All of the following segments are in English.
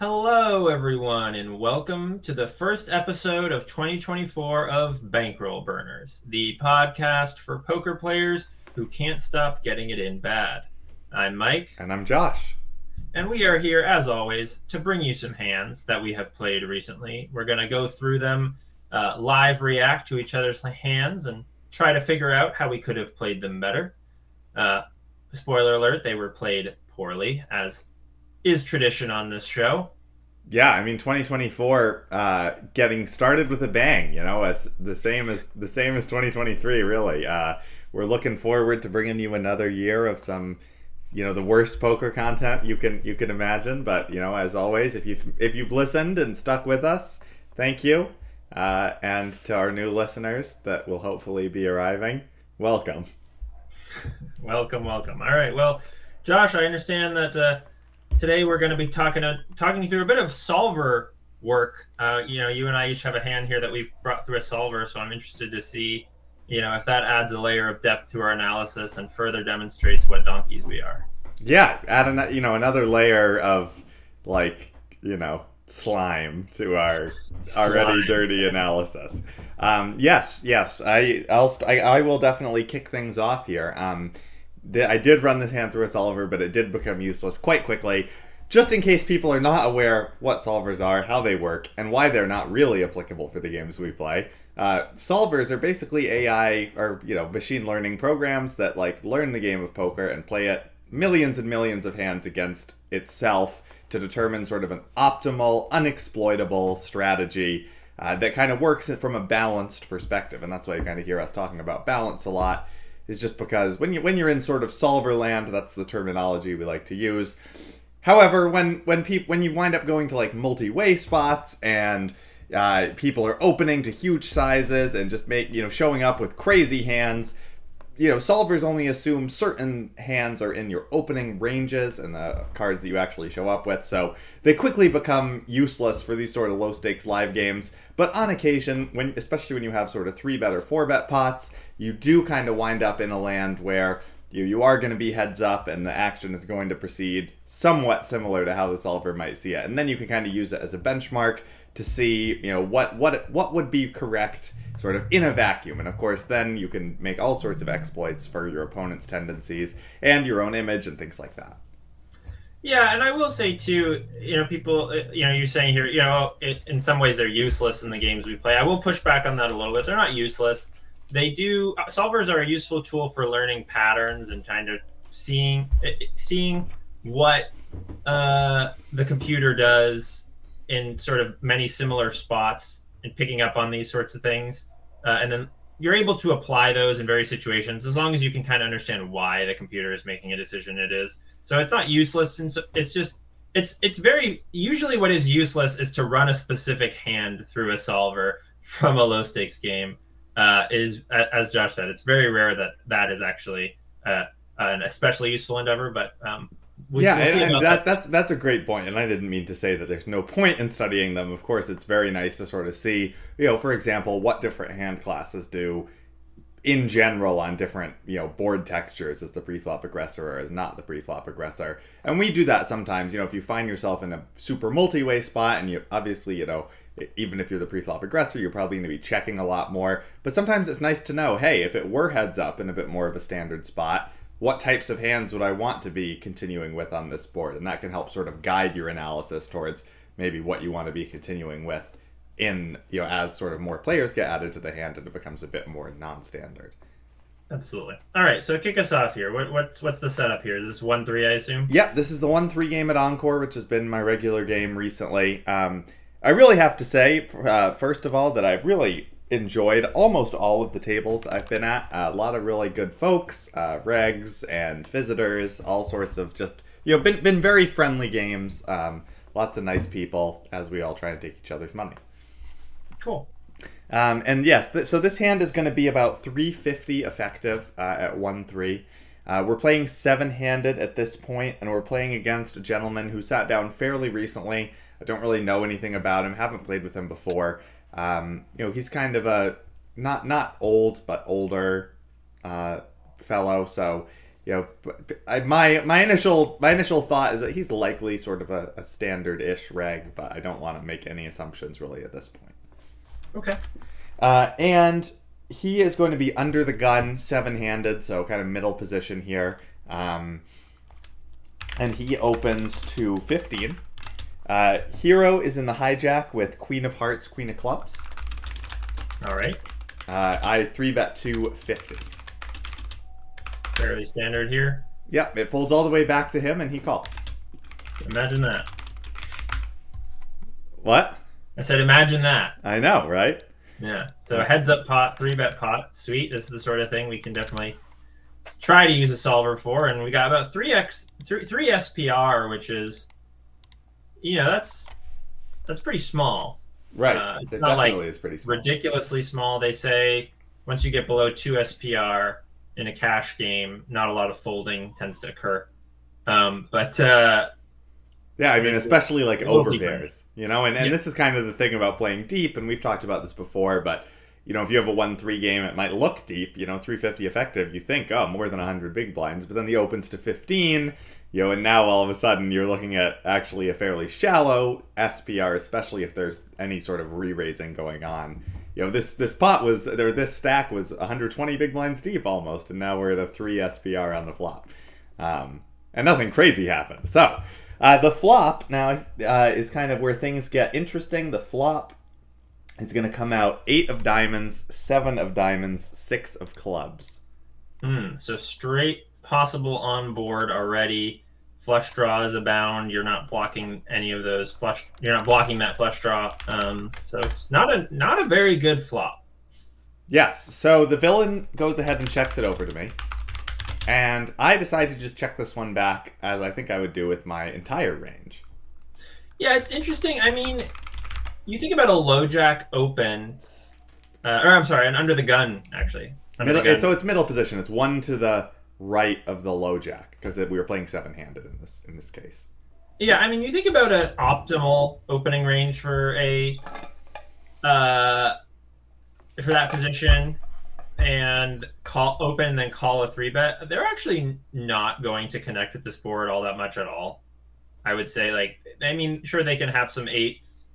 Hello, everyone, and welcome to the first episode of 2024 of Bankroll Burners, the podcast for poker players who can't stop getting it in bad. I'm Mike. And I'm Josh. And we are here, as always, to bring you some hands that we have played recently. We're going to go through them, uh, live react to each other's hands, and try to figure out how we could have played them better. Uh, spoiler alert, they were played poorly, as is tradition on this show. Yeah, I mean 2024 uh, getting started with a bang, you know, as the same as the same as 2023 really. Uh, we're looking forward to bringing you another year of some you know the worst poker content you can you can imagine, but you know, as always, if you've if you've listened and stuck with us, thank you. Uh, and to our new listeners that will hopefully be arriving, welcome. welcome, welcome. All right. Well, Josh, I understand that uh, today we're going to be talking uh, talking through a bit of solver work. Uh, you know, you and I each have a hand here that we've brought through a solver, so I'm interested to see, you know, if that adds a layer of depth to our analysis and further demonstrates what donkeys we are. Yeah, add an, you know another layer of like you know slime to our slime. already dirty analysis. Um, yes, yes, I I'll I, I will definitely kick things off here. Um, I did run this hand through a solver, but it did become useless quite quickly. Just in case people are not aware what solvers are, how they work, and why they're not really applicable for the games we play. Uh, solvers are basically AI or you know machine learning programs that like learn the game of poker and play it millions and millions of hands against itself to determine sort of an optimal, unexploitable strategy uh, that kind of works from a balanced perspective. And that's why you kind of hear us talking about balance a lot is just because when you when you're in sort of solver land, that's the terminology we like to use. However, when when people when you wind up going to like multi-way spots and uh, people are opening to huge sizes and just make you know showing up with crazy hands, you know solvers only assume certain hands are in your opening ranges and the cards that you actually show up with, so they quickly become useless for these sort of low stakes live games. But on occasion, when especially when you have sort of three bet or four bet pots, you do kind of wind up in a land where you, you are going to be heads up and the action is going to proceed somewhat similar to how the solver might see it. And then you can kind of use it as a benchmark to see, you know, what what what would be correct sort of in a vacuum. And of course, then you can make all sorts of exploits for your opponent's tendencies and your own image and things like that. Yeah, and I will say too, you know, people, uh, you know, you're saying here, you know, it, in some ways they're useless in the games we play. I will push back on that a little bit. They're not useless they do solvers are a useful tool for learning patterns and kind of seeing seeing what uh, the computer does in sort of many similar spots and picking up on these sorts of things. Uh, and then you're able to apply those in various situations as long as you can kind of understand why the computer is making a decision it is. So it's not useless and so it's just it's it's very usually what is useless is to run a specific hand through a solver from a low stakes game uh, is as Josh said, it's very rare that that is actually uh, an especially useful endeavor. But um, we, yeah, we'll and, and that, that, that's that's a great point, and I didn't mean to say that there's no point in studying them. Of course, it's very nice to sort of see, you know, for example, what different hand classes do in general on different you know board textures as the pre-flop aggressor or as not the pre-flop aggressor and we do that sometimes you know if you find yourself in a super multi-way spot and you obviously you know even if you're the pre-flop aggressor, you're probably going to be checking a lot more. But sometimes it's nice to know, hey, if it were heads up in a bit more of a standard spot, what types of hands would I want to be continuing with on this board? And that can help sort of guide your analysis towards maybe what you want to be continuing with in, you know, as sort of more players get added to the hand and it becomes a bit more non-standard. Absolutely. All right, so kick us off here. What, what's what's the setup here? Is this one three? I assume. Yep, this is the one three game at Encore, which has been my regular game recently. Um, I really have to say, uh, first of all, that I've really enjoyed almost all of the tables I've been at. Uh, a lot of really good folks, uh, regs and visitors, all sorts of just you know been been very friendly games. Um, lots of nice people as we all try to take each other's money. Cool. Um, and yes, th- so this hand is going to be about 350 effective uh, at 1 3. Uh, we're playing seven handed at this point, and we're playing against a gentleman who sat down fairly recently I don't really know anything about him. Haven't played with him before. Um, you know, he's kind of a not not old but older uh, fellow. So you know, I, my my initial my initial thought is that he's likely sort of a, a standard-ish reg, but I don't want to make any assumptions really at this point. Okay. Uh, and he is going to be under the gun, seven-handed, so kind of middle position here. Um, and he opens to 15. Uh, Hero is in the hijack with Queen of Hearts, Queen of Clubs. All right. Uh, I three bet to 50. Fairly standard here. Yep, it folds all the way back to him and he calls. Imagine that. What? I said, imagine that. I know, right? Yeah. So heads up pot, three bet pot, sweet. This is the sort of thing we can definitely try to use a solver for, and we got about three x three three SPR, which is, you know, that's that's pretty small. Right. Uh, it's it not like pretty small. Ridiculously small. They say once you get below two SPR in a cash game, not a lot of folding tends to occur. Um, but uh, Yeah, I mean, especially like over pairs, you know, and, and Yeah. this is kind of the thing about playing deep, and we've talked about this before, but you know, if you have a one three game, it might look deep, you know, three fifty effective, you think, oh, more than hundred big blinds, but then the opens to fifteen, you know, and now all of a sudden you're looking at actually a fairly shallow SPR, especially if there's any sort of re-raising going on. You know, this this pot was there. This stack was 120 big blinds deep almost, and now we're at a three SPR on the flop, um, and nothing crazy happened. So uh, the flop now uh, is kind of where things get interesting. The flop is going to come out eight of diamonds, seven of diamonds, six of clubs. Hmm, so straight possible on board already. Flush draws abound. You're not blocking any of those flush. You're not blocking that flush draw. Um, so it's not a not a very good flop. Yes, so the villain goes ahead and checks it over to me. And I decide to just check this one back as I think I would do with my entire range. Yeah, it's interesting. I mean, you think about a low jack open, uh, or I'm sorry, an under the gun actually. Middle, so it's middle position. It's one to the right of the low jack because we were playing seven handed in this in this case. Yeah, I mean, you think about an optimal opening range for a uh, for that position, and call open and then call a three bet. They're actually not going to connect with this board all that much at all. I would say, like, I mean, sure they can have some eights,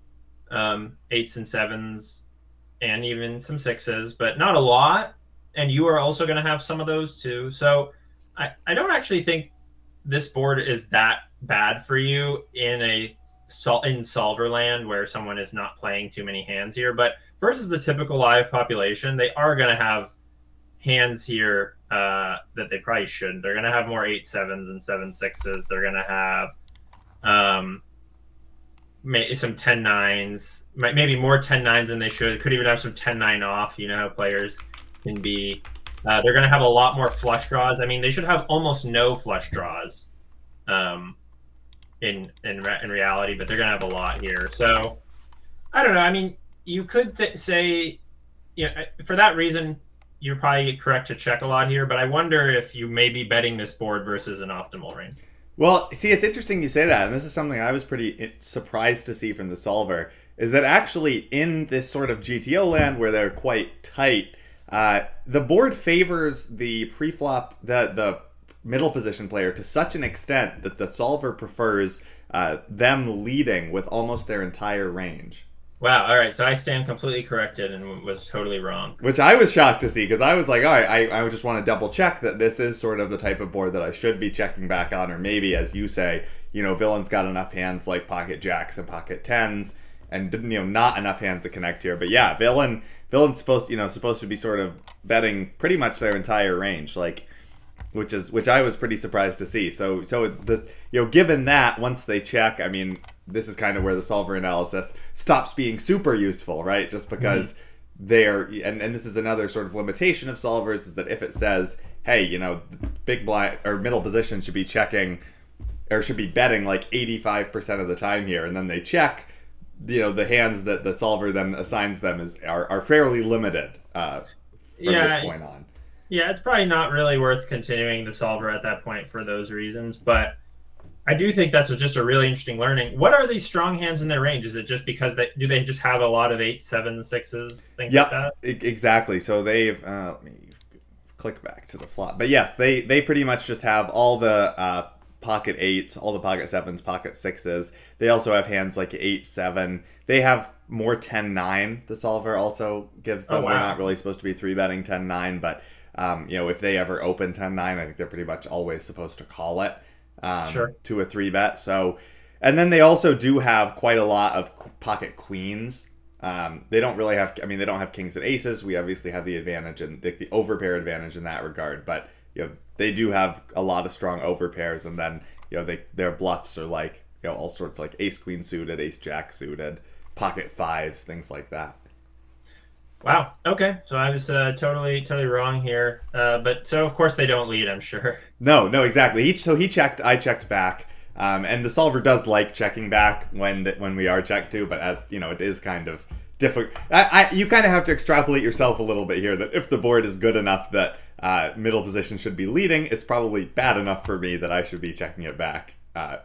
um, eights and sevens, and even some sixes, but not a lot. And you are also going to have some of those too. So I, I don't actually think this board is that bad for you in a sol- in solver land where someone is not playing too many hands here. But versus the typical live population, they are going to have hands here uh, that they probably shouldn't. They're going to have more eight sevens and seven sixes. They're going to have um, some 10 nines, maybe more 10 nines than they should. Could even have some 10 9 off. You know how players can be. Uh, they're going to have a lot more flush draws. I mean, they should have almost no flush draws um, in in re- in reality, but they're going to have a lot here. So I don't know. I mean, you could th- say, you know, for that reason, you're probably correct to check a lot here. But I wonder if you may be betting this board versus an optimal range. Well, see, it's interesting you say that, and this is something I was pretty surprised to see from the solver. Is that actually in this sort of GTO land where they're quite tight, uh, the board favors the pre-flop, the the middle position player to such an extent that the solver prefers uh, them leading with almost their entire range. Wow. All right. So I stand completely corrected and was totally wrong. Which I was shocked to see because I was like, all right, I, I just want to double check that this is sort of the type of board that I should be checking back on, or maybe, as you say, you know, villain's got enough hands like pocket jacks and pocket tens, and you know, not enough hands to connect here. But yeah, villain villain's supposed you know supposed to be sort of betting pretty much their entire range, like which is which I was pretty surprised to see. So so the you know given that once they check, I mean this is kind of where the solver analysis stops being super useful, right? Just mm-hmm. because they're and, and this is another sort of limitation of solvers is that if it says, hey, you know, big blind or middle position should be checking or should be betting like 85% of the time here and then they check you know the hands that the solver then assigns them is are, are fairly limited uh, from Yeah, this point on Yeah, it's probably not really worth continuing the solver at that point for those reasons, but I do think that's just a really interesting learning. What are these strong hands in their range? Is it just because they do they just have a lot of eight, seven, sixes, things Yep. like that? Exactly so they've uh, let me click back to the flop. But yes, they they pretty much just have all the uh, pocket eights, all the pocket sevens, pocket sixes. They also have hands like eight seven. They have more 10-9. The solver also gives them. Oh, wow. We're not really supposed to be three betting 10-9, but um, you know if they ever open 10-9, I think they're pretty much always supposed to call it um, Sure. to a three bet. So, and then they also do have quite a lot of pocket queens. Um, they don't really have. I mean, they don't have kings and aces. We obviously have the advantage and the, the overpair advantage in that regard. But you know, they do have a lot of strong overpairs, and then you know, they their bluffs are like you know all sorts like ace queen suited, ace jack suited, pocket fives, things like that. Wow. Okay. So I was uh, totally totally wrong here. Uh, but so of course they don't lead. I'm sure. No, no, exactly. He, so he checked. I checked back. Um, and the solver does like checking back when th- when we are checked to, but as you know, it is kind of difficult. I, I, you kind of have to extrapolate yourself a little bit here. That if the board is good enough that uh, middle position should be leading, it's probably bad enough for me that I should be checking it back uh,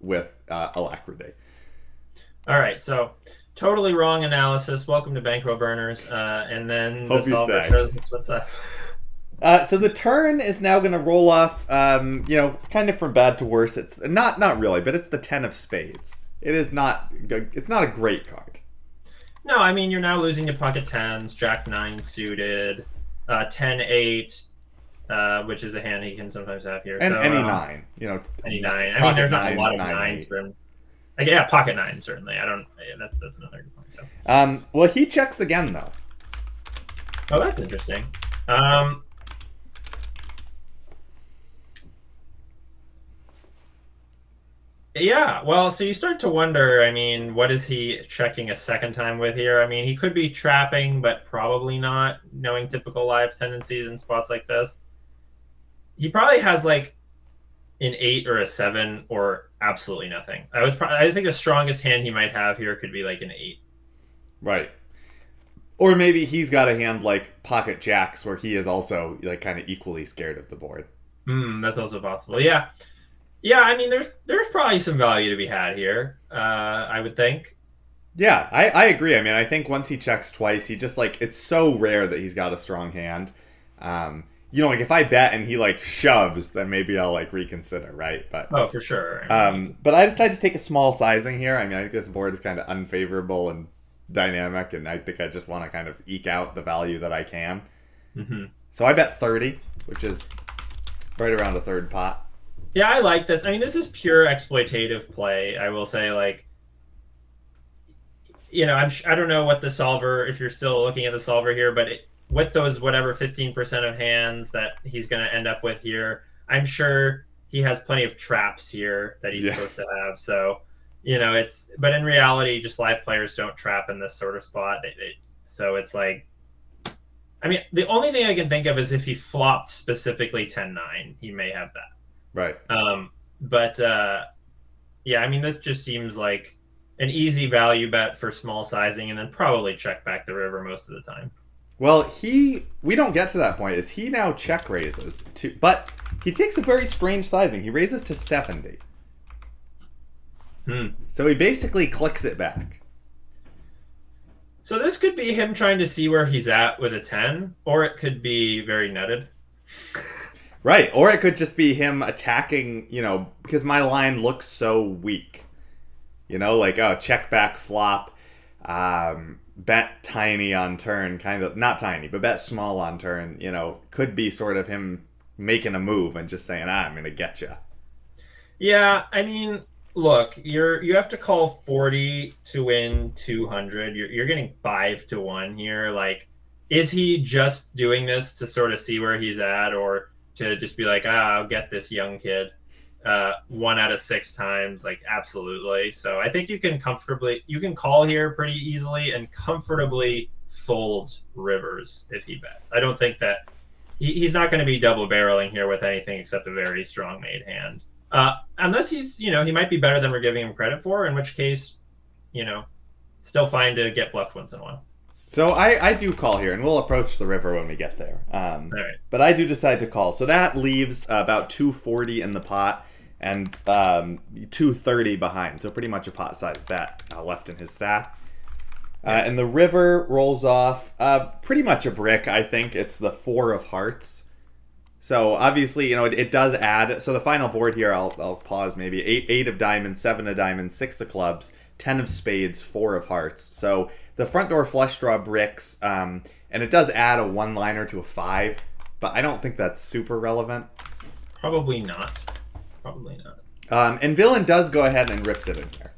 with uh, alacrity. All right. So totally wrong analysis. Welcome to Bankroll Burners. Uh, and then Hope the solver shows us what's up. Uh, so the turn is now going to roll off, um, you know, kind of from bad to worse. It's not not really, but it's the ten of spades. It is not. It's not a great card. No, I mean you're now losing to pocket tens, Jack nine suited, uh, 10 8, uh, which is a hand he can sometimes have here. And So, any um, nine, you know. Any nine. I mean, there's not nines, a lot of nine, nines for him. Like, yeah, pocket nine certainly. I don't. yeah, That's that's another good point. So, Um, well, he checks again though. oh, that's interesting. Um, yeah. Well, so you start to wonder. I mean, what is he checking a second time with here? I mean, he could be trapping, but probably not, knowing typical live tendencies in spots like this. He probably has like an eight or a seven or absolutely nothing. I was. Pro- I think the strongest hand he might have here could be like an eight. Right. Or maybe he's got a hand like pocket jacks where he is also like kind of equally scared of the board. Hmm, that's also possible. Yeah, yeah. I mean, there's there's probably some value to be had here. Uh, I would think. Yeah, I, I agree. I mean, I think once he checks twice, he just like it's so rare that he's got a strong hand. Um, you know, like if I bet and he like shoves, then maybe I'll like reconsider, right? But Oh, for sure. I mean, um, but I decided to take a small sizing here. I mean, I think this board is kind of unfavorable and dynamic, and I think I just want to kind of eke out the value that I can. Mm-hmm. So I bet thirty, which is right around a third pot. Yeah, I like this. I mean, this is pure exploitative play. I will say, like, you know, I'm sh- I don't know what the solver, if you're still looking at the solver here, but it, with those whatever 15% of hands that he's going to end up with here, I'm sure he has plenty of traps here that he's Yeah. supposed to have. So, you know, it's but in reality, just live players don't trap in this sort of spot. They, they, so it's like, I mean, the only thing I can think of is if he flopped specifically 10-9, he may have that. Right. Um, but uh, yeah, I mean, this just seems like an easy value bet for small sizing, and then probably check back the river most of the time. Well, he we don't get to that point. Is he now check raises to? But he takes a very strange sizing. He raises to seventy. Hmm. So he basically clicks it back. So this could be him trying to see where he's at with a ten, or it could be very nutted. Right. Or it could just be him attacking, you know, because my line looks so weak. You know, like, oh, check back flop, um, bet tiny on turn, kind of, not tiny, but bet small on turn, you know, could be sort of him making a move and just saying, ah, I'm to get you. Yeah, I mean, look, you're you have to call forty to win two hundred. You're you're getting five to one here. Like, is he just doing this to sort of see where he's at, or to just be like, ah, I'll get this young kid? Uh, one out of six times, like absolutely. So I think you can comfortably you can call here pretty easily and comfortably fold rivers if he bets. I don't think that he, he's not going to be double barreling here with anything except a very strong made hand. Uh, unless he's, you know, he might be better than we're giving him credit for, in which case, you know, still fine to get bluffed once in a while. So I, I do call here, and we'll approach the river when we get there. Um, right. But I do decide to call. So that leaves about 240 in the pot and um, 230 behind. So pretty much a pot sized bet uh, left in his stack. Uh, and the river rolls off uh, pretty much a brick, I think. It's the four of hearts. So obviously, you know, it, it does add. So the final board here, I'll, I'll pause maybe eight eight of diamonds, seven of diamonds, six of clubs, ten of spades, four of hearts. So the front door flush draw bricks, um, and it does add a one liner to a five, but I don't think that's super relevant. Probably not. Probably not. Um, and villain does go ahead and rips it in here.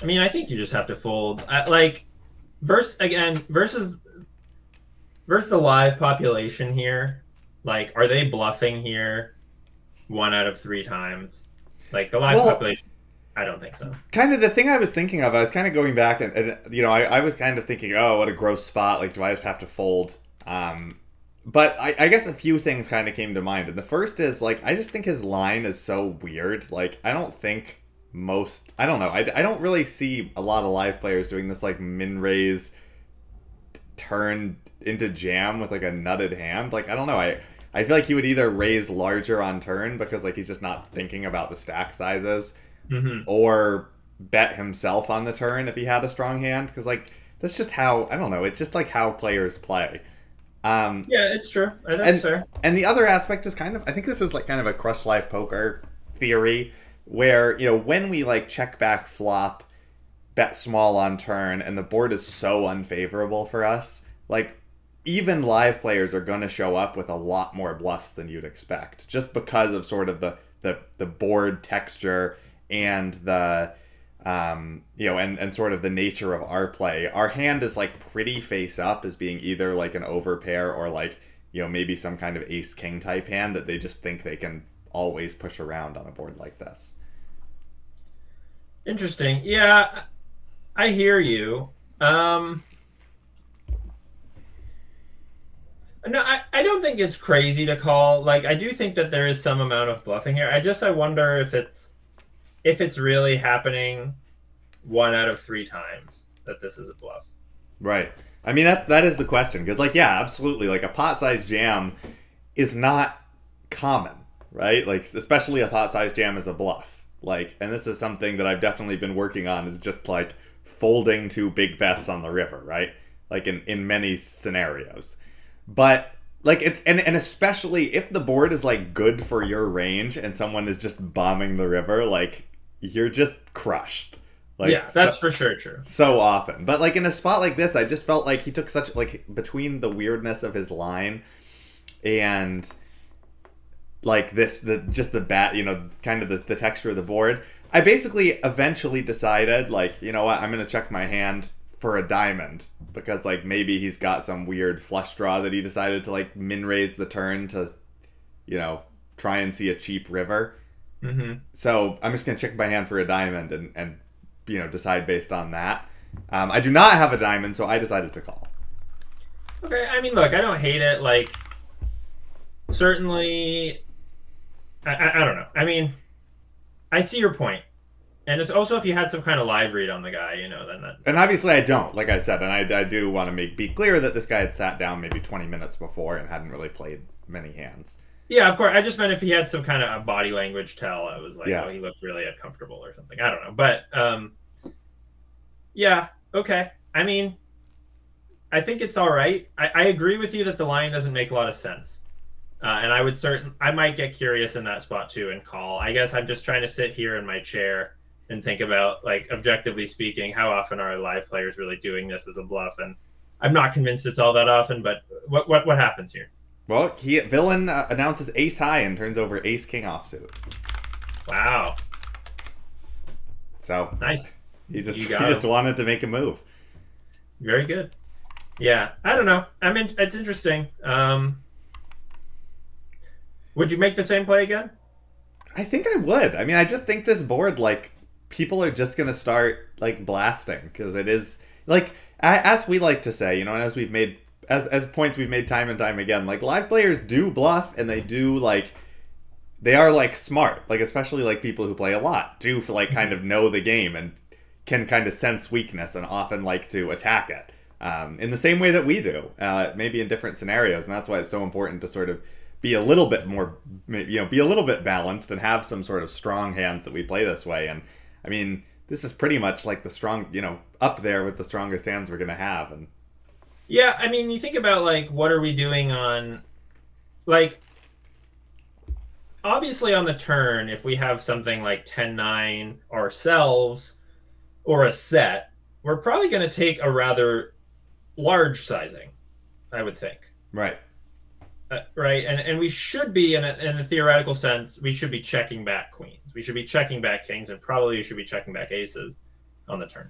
I mean, I think you just have to fold. I, like, verse again versus versus the live population here. Like, are they bluffing here? One out of three times. Like the live Well- population, I don't think so. kind of the thing I was thinking of, I was kind of going back and, and you know, I, I was kind of thinking, oh, what a gross spot. Like, do I just have to fold? Um, but I, I guess a few things kind of came to mind. And the first is, like, I just think his line is so weird. Like, I don't think most, I don't know, I, I don't really see a lot of live players doing this, like, min raise t- turn into jam with, like, a nutted hand. Like, I don't know. I, I feel like he would either raise larger on turn because, like, he's just not thinking about the stack sizes hmm or bet himself on the turn if he had a strong hand because like that's just how i don't know it's just like how players play um Yeah, it's true. Uh, That's And- fair. and the other aspect is kind of i think this is like kind of a Crush Live Poker theory where you know when we like check back flop bet small on turn and the board is so unfavorable for us like even live players are going to show up with a lot more bluffs than you'd expect just because of sort of the the, the board texture and the um, you know and, and sort of the nature of our play our hand is like pretty face up as being either like an overpair or like you know maybe some kind of ace king type hand that they just think they can always push around on a board like this Interesting. Yeah, I hear you. Um, no, I, I don't think it's crazy to call. Like, I do think that there is some amount of bluffing here. I just I wonder if it's if it's really happening one out of three times that this is a bluff. Right. I mean that that is the question because like yeah, absolutely. Like a pot sized jam is not common, right? Like especially a pot sized jam is a bluff. Like and this is something that I've definitely been working on is just like folding to big bets on the river, right? Like in in many scenarios. But like it's and and especially if the board is like good for your range and someone is just bombing the river, like you're just crushed. Like yeah, so- that's for sure true. so often. But like in a spot like this, I just felt like he took such like between the weirdness of his line and like this the just the bat, you know, kind of the, the texture of the board. I basically eventually decided like, you know what, I'm gonna check my hand for a diamond because like maybe he's got some weird flush draw that he decided to like min raise the turn to you know, try and see a cheap river. Hmm So I'm just gonna check my hand for a diamond and, and you know decide based on that. Um, I do not have a diamond, so I decided to call. Okay, I mean, look, I don't hate it. Like, certainly, I, I, I don't know. I mean, I see your point. point, and it's also if you had some kind of live read on the guy, you know, then that. And obviously I don't, like I said, and I, I do want to make be clear that this guy had sat down maybe 20 minutes before and hadn't really played many hands. Yeah, of course. I just meant if he had some kind of a body language tell, I was like, Yeah. oh, he looked really uncomfortable or something. I don't know, but um, yeah, okay. I mean, I think it's all right. I, I agree with you that the line doesn't make a lot of sense. Uh, and I would certain I might get curious in that spot too and call. I guess I'm just trying to sit here in my chair and think about like objectively speaking, how often are live players really doing this as a bluff? And I'm not convinced it's all that often. But what what what happens here? Well, he villain uh, announces ace high and turns over ace king offsuit. Wow, So nice, he just he just him. wanted to make a move. very good. Yeah, I don't know. I mean, it's interesting. Um, would you make the same play again? I think I would. I mean, I just think this board, like, people are just gonna start like blasting because it is like as we like to say, you know, and as we've made as as points we've made time and time again, like live players do bluff and they do like they are like smart, like especially like people who play a lot do like kind of know the game and can kind of sense weakness and often like to attack it um, in the same way that we do, uh, maybe in different scenarios, and that's why it's so important to sort of be a little bit more, you know, be a little bit balanced and have some sort of strong hands that we play this way. And I mean, this is pretty much like the strong, you know, up there with the strongest hands we're gonna have. And Yeah, I mean, you think about like what are we doing on like obviously on the turn, if we have something like 10-9 ourselves or a set, we're probably going to take a rather large sizing, I would think. Right. Uh, right, and and we should be in a, in a theoretical sense, we should be checking back queens. We should be checking back kings, and probably we should be checking back aces on the turn.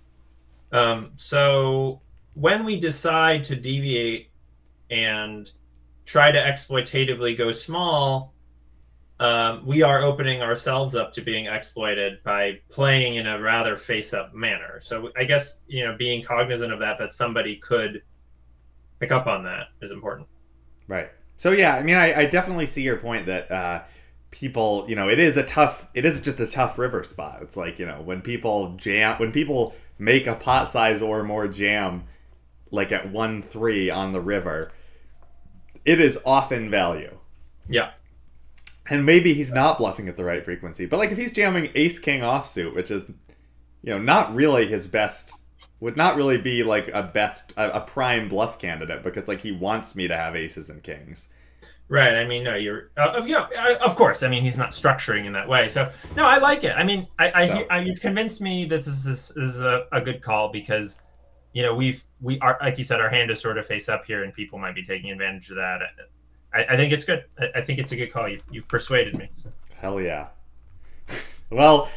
Um, so when we decide to deviate and try to exploitatively go small, um, we are opening ourselves up to being exploited by playing in a rather face-up manner. So I guess you know being cognizant of that, that somebody could pick up on that is important. Right. So yeah, I mean, I, I definitely see your point that uh, people, you know, it is a tough, it is just a tough river spot. It's like you know when people jam, when people make a pot size or more jam, like at one three on the river, it is often value. Yeah. And maybe he's not bluffing at the right frequency, but like if he's jamming Ace King offsuit, which is, you know, not really his best would not really be like a best a, a, prime bluff candidate because like he wants me to have aces and kings right i mean no you're uh, know, of course i mean he's not structuring in that way so no i like it i mean i, I, so. I you've convinced me that this is, this is a, a good call because you know we've we are like you said our hand is sort of face up here and people might be taking advantage of that i, I think it's good I, I, think it's a good call you've, you've persuaded me so. hell yeah well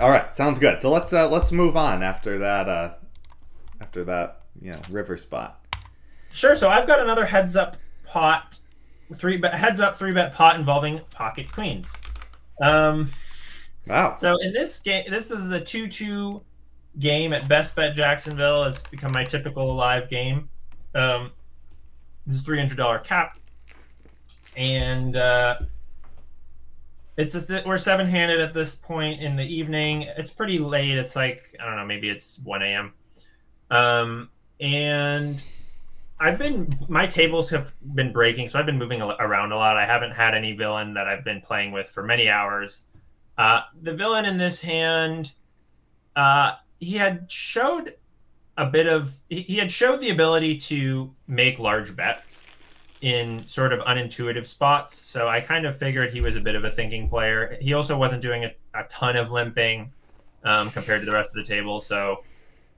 all right, sounds good. So let's uh, let's move on after that. Uh, after that, you know, river spot. Sure. So I've got another heads up pot, three bet heads up three bet pot involving pocket queens. Um, wow. So in this game, this is a two two game at Best Bet Jacksonville. has become my typical live game. Um, this is three hundred dollar cap, and uh, it's just that we're seven handed at this point in the evening. It's pretty late. It's like I don't know, maybe it's one a.m. Um, and I've been my tables have been breaking, so I've been moving around a lot. I haven't had any villain that I've been playing with for many hours. Uh, the villain in this hand, uh, he had showed a bit of he had showed the ability to make large bets in sort of unintuitive spots. So I kind of figured he was a bit of a thinking player. He also wasn't doing a, a ton of limping um, compared to the rest of the table. So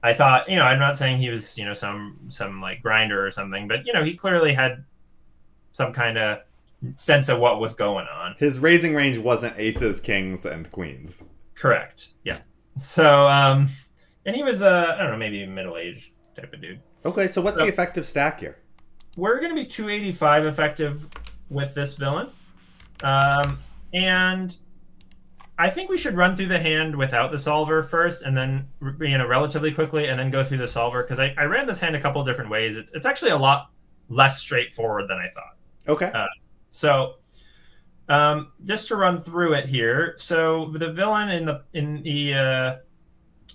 I thought, you know, I'm not saying he was, you know, some some like grinder or something, but you know, he clearly had some kind of sense of what was going on. His raising range wasn't aces, kings, and queens. Correct. Yeah. So, um, and he was, uh, I don't know, maybe middle aged type of dude. Okay, so what's so, the effective stack here? we're going to be 285 effective with this villain. Um, and I think we should run through the hand without the solver first, and then you know relatively quickly, and then go through the solver because I, I ran this hand a couple different ways. It's it's actually a lot less straightforward than I thought. Okay. Uh, so, um, just to run through it here, so the villain in the in the uh,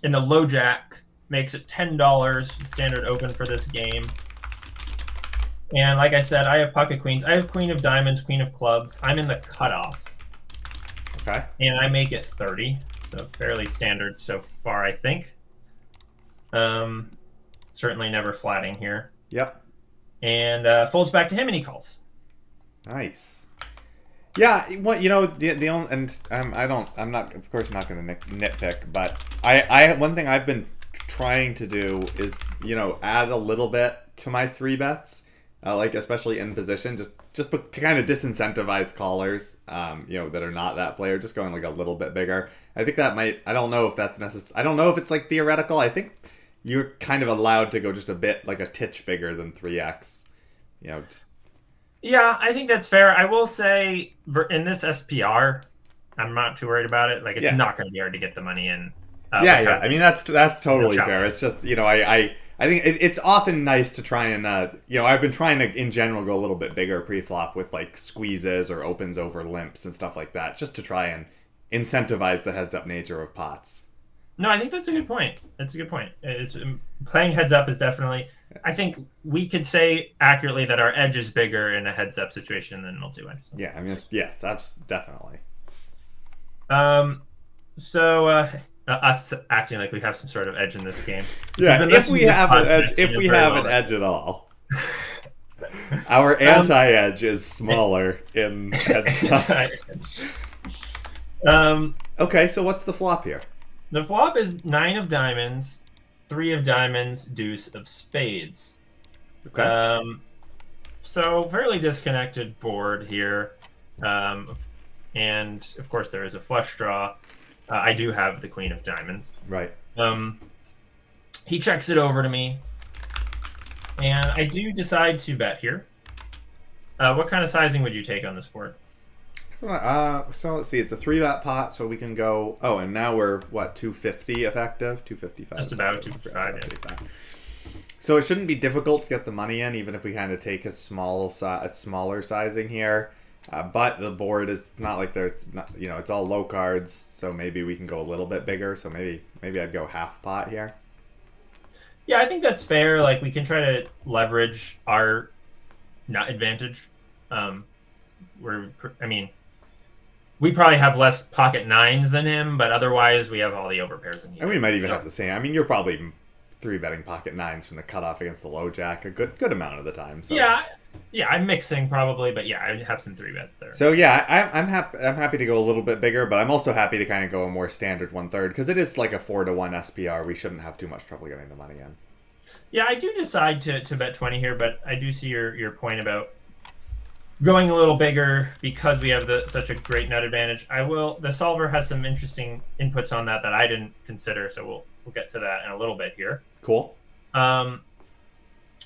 in the low jack makes it ten dollars standard open for this game. And like I said, I have pocket queens. I have queen of diamonds, queen of clubs. I'm in the cutoff. Okay. And I make it 30. So fairly standard so far, I think. Um, certainly never flatting here. Yep. And uh, folds back to him and he calls. Nice. Yeah, what you know the the only and um, I don't I'm not of course not going to nitpick, but I I one thing I've been trying to do is you know add a little bit to my three bets uh, like especially in position, just just to kind of disincentivize callers, um, you know, that are not that player, just going like a little bit bigger. I think that might. I don't know if that's necessary. I don't know if it's like theoretical. I think you're kind of allowed to go just a bit like a titch bigger than three x. You know. Just... Yeah, I think that's fair. I will say in this SPR, I'm not too worried about it. Like it's yeah. not going to be hard to get the money in. Uh, yeah, yeah. I mean that's that's totally fair. It's just you know I I I think it, it's often nice to try and uh, you know I've been trying to in general go a little bit bigger pre-flop with like squeezes or opens over limps and stuff like that just to try and incentivize the heads up nature of pots. No, I think that's a good point. That's a good point. It's, um, playing heads up is definitely. I think we could say accurately that our edge is bigger in a heads up situation than multi-way. So. Yeah, I mean, yes, that's definitely. Um, so uh, uh, us acting like we have some sort of edge in this game. Yeah, if we have an edge, if we have an edge at all. Our anti-edge is smaller in um, Okay, so what's the flop here? The flop is nine of diamonds, three of diamonds, deuce of spades. Okay. Um, so fairly disconnected board here, um, and of course there is a flush draw. Uh, I do have the queen of diamonds. right. Um, he checks it over to me, and I do decide to bet here. Uh, what kind of sizing would you take on this board? Uh, so let's see. It's a three bet pot, so we can go. Oh, and now we're what two fifty effective, two fifty five. Just about 255. So it shouldn't be difficult to get the money in, even if we kind of take a small si- a smaller sizing here. Uh, but the board is not like there's not, you know, it's all low cards, so maybe we can go a little bit bigger. So maybe maybe I'd go half pot here. Yeah, I think that's fair. Like we can try to leverage our nut advantage. Um, we're, I mean, we probably have less pocket nines than him, but otherwise we have all the overpairs in here. And we might even So- have the same. I mean, you're probably three betting pocket nines from the cutoff against the low jack a good good amount of the time. So. Yeah, yeah, I'm mixing probably, but yeah, I have some three bets there. So yeah, I, I'm happy. I'm happy to go a little bit bigger, but I'm also happy to kind of go a more standard one third because it is like a four to one SPR. We shouldn't have too much trouble getting the money in. Yeah, I do decide to, to bet 20 here, but I do see your, your point about going a little bigger because we have the such a great nut advantage. I will. The solver has some interesting inputs on that that I didn't consider, so we'll we'll get to that in a little bit here. Cool. Um,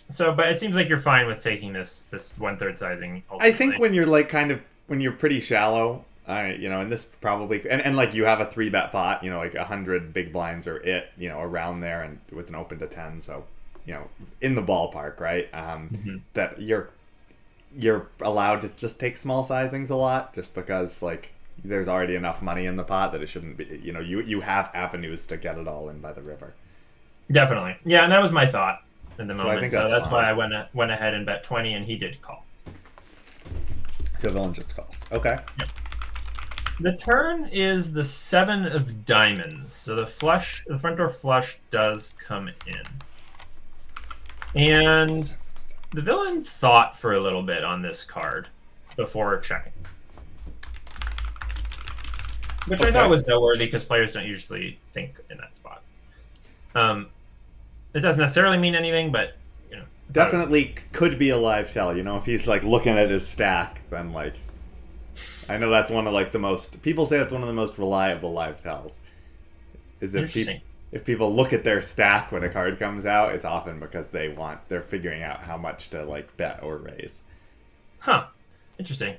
so, but it seems like you're fine with taking this this one third sizing. I think when you're like kind of when you're pretty shallow, I you know, and this probably and, and like you have a three bet pot, you know, like a hundred big blinds or it, you know, around there, and with an open to ten, so you know, in the ballpark, right? Um, Mhm. That you're you're allowed to just take small sizings a lot, just because like there's already enough money in the pot that it shouldn't be. You know, you you have avenues to get it all in by the river. definitely, yeah, and that was my thought in the So I moment. think So that's that's, why I went went ahead and bet 20, and he did call. So villain just calls. Okay. The turn is the seven of diamonds. So the flush, the front door flush does come in. And the villain thought for a little bit on this card before checking. Which I thought was noteworthy because players don't usually think in that spot. Um, it doesn't necessarily mean anything, but you know, it was- Definitely could be a live tell. You know, if he's like looking at his stack, then like, I know that's one of like the most people say that's one of the most reliable live tells. Is if people. If people look at their stack when a card comes out, it's often because they want they're figuring out how much to like bet or raise. Huh. Interesting.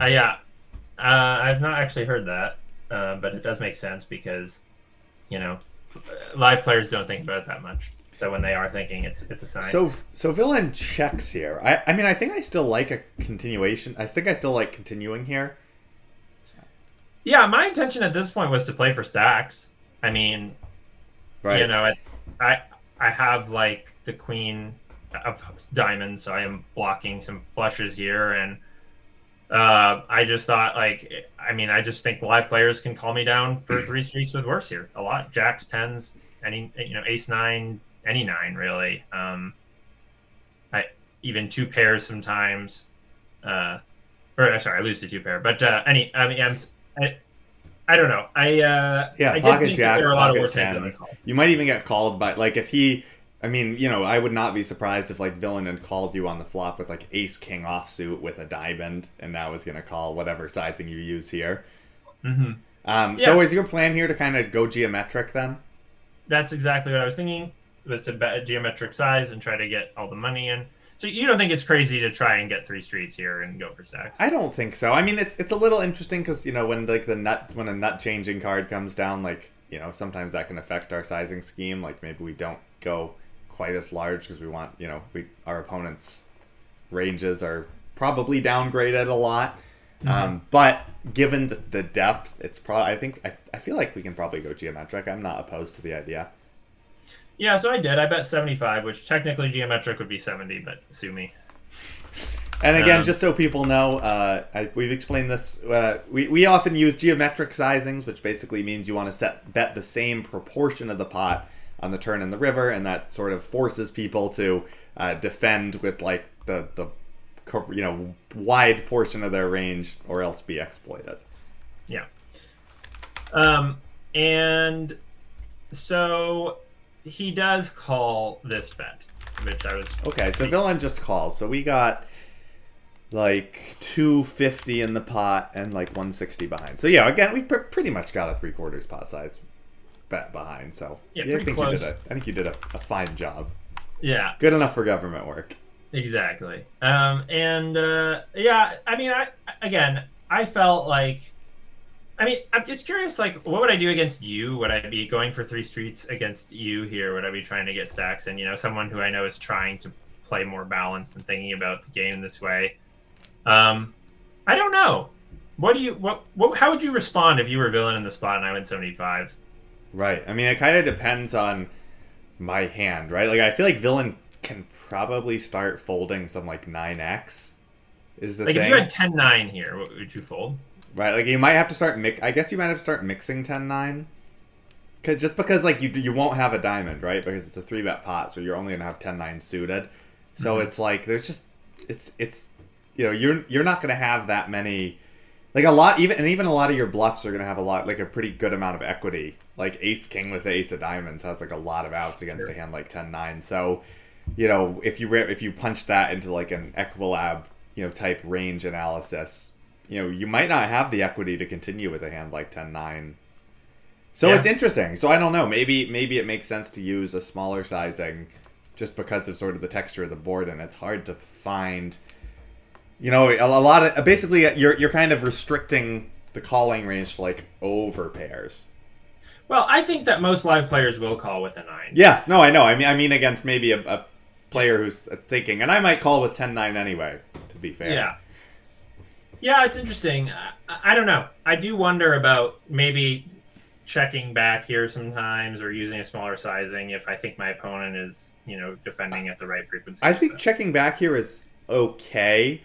Uh, yeah. Uh, I've not actually heard that, uh, but it does make sense because, you know, live players don't think about it that much. So when they are thinking, it's it's a sign. So so villain checks here. I I mean I think I still like a continuation. I think I still like continuing here. yeah, my intention at this point was to play for stacks. I mean, Right. you know, I, I have like the queen of diamonds, so I am blocking some flushes here, and uh, I just thought like, I mean, I just think live players can call me down for three streets with worse here. A lot, jacks, tens, any you know, ace nine, any nine really. Um, I even two pairs sometimes. Uh, or sorry, I lose the two pair, but uh, any, I mean, I'm. I, I don't know. I uh, Yeah, I pocket think jacks, there are a lot of worse tens. You might even get called by like if he. I mean, you know, I would not be surprised if like villain had called you on the flop with like ace king offsuit with a diamond, and that was gonna call whatever sizing you use here. hmm Um, Yeah. So is your plan here to kind of go geometric then? That's exactly what I was thinking. Was to bet a geometric size and try to get all the money in. So you don't think it's crazy to try and get three streets here and go for stacks? I don't think so. I mean, it's it's a little interesting because you know when like the nut when a nut changing card comes down, like you know sometimes that can affect our sizing scheme. Like maybe we don't go quite as large because we want you know we our opponents' ranges are probably downgraded a lot. Um, but given the, the depth, it's probably I think I, I feel like we can probably go geometric. I'm not opposed to the idea. Yeah, so I did. I bet seventy five, which technically geometric would be seventy, but sue me. And again, Um, just so people know, uh, I, we've explained this. Uh, we, we often use geometric sizings, which basically means you want to set bet the same proportion of the pot on the turn in the river, and that sort of forces people to uh, defend with like the the you know wide portion of their range, or else be exploited. Yeah. Um, and so he does call this bet, which I was Okay, so villain just calls. So we got like 250 in the pot and like 160 behind. So yeah, again, we pr- pretty much got a three quarters pot size bet behind. So Yeah, I think close. you did a, I think you did a, a fine job. yeah Good enough for government work. exactly. Um, and uh, yeah, I mean, I again, I felt like. I mean, I'm just curious. Like, what would I do against you? Would I be going for three streets against you here? Would I be trying to get stacks? And you know, someone who I know is trying to play more balanced and thinking about the game this way. Um, I don't know. What do you what, what how would you respond if you were villain in the spot and I went 75? Right. I mean, it kind of depends on my hand, right? Like, I feel like villain can probably start folding some like 9x. Is the Like thing. if you had 10-9 here, what would you fold? Right, like you might have to start mix. I guess you might have to start mixing 10-9. Cause just because like you you won't have a diamond, right? Because it's a three bet pot, so you're only gonna have 10-9 suited. So Mhm. it's like there's just it's it's you know you're you're not gonna have that many like a lot even and even a lot of your bluffs are gonna have a lot like a pretty good amount of equity. Like ace king with the ace of diamonds has like a lot of outs against Sure. a hand like 10-9. So you know if you if you punch that into like an equilab you know type range analysis you know you might not have the equity to continue with a hand like 10-9 so Yeah. it's interesting. So i don't know. Maybe maybe it makes sense to use a smaller sizing just because of sort of the texture of the board and it's hard to find you know a, a lot of basically you're you're kind of restricting the calling range to like over pairs. Well, I think that most live players will call with a 9. yes. No i know. I mean i mean against maybe a, a player who's thinking and i might call with 10-9 anyway to be fair. Yeah. Yeah, it's interesting. I, I don't know. I do wonder about maybe checking back here sometimes or using a smaller sizing if I think my opponent is, you know, defending at the right frequency. I think checking back here is okay,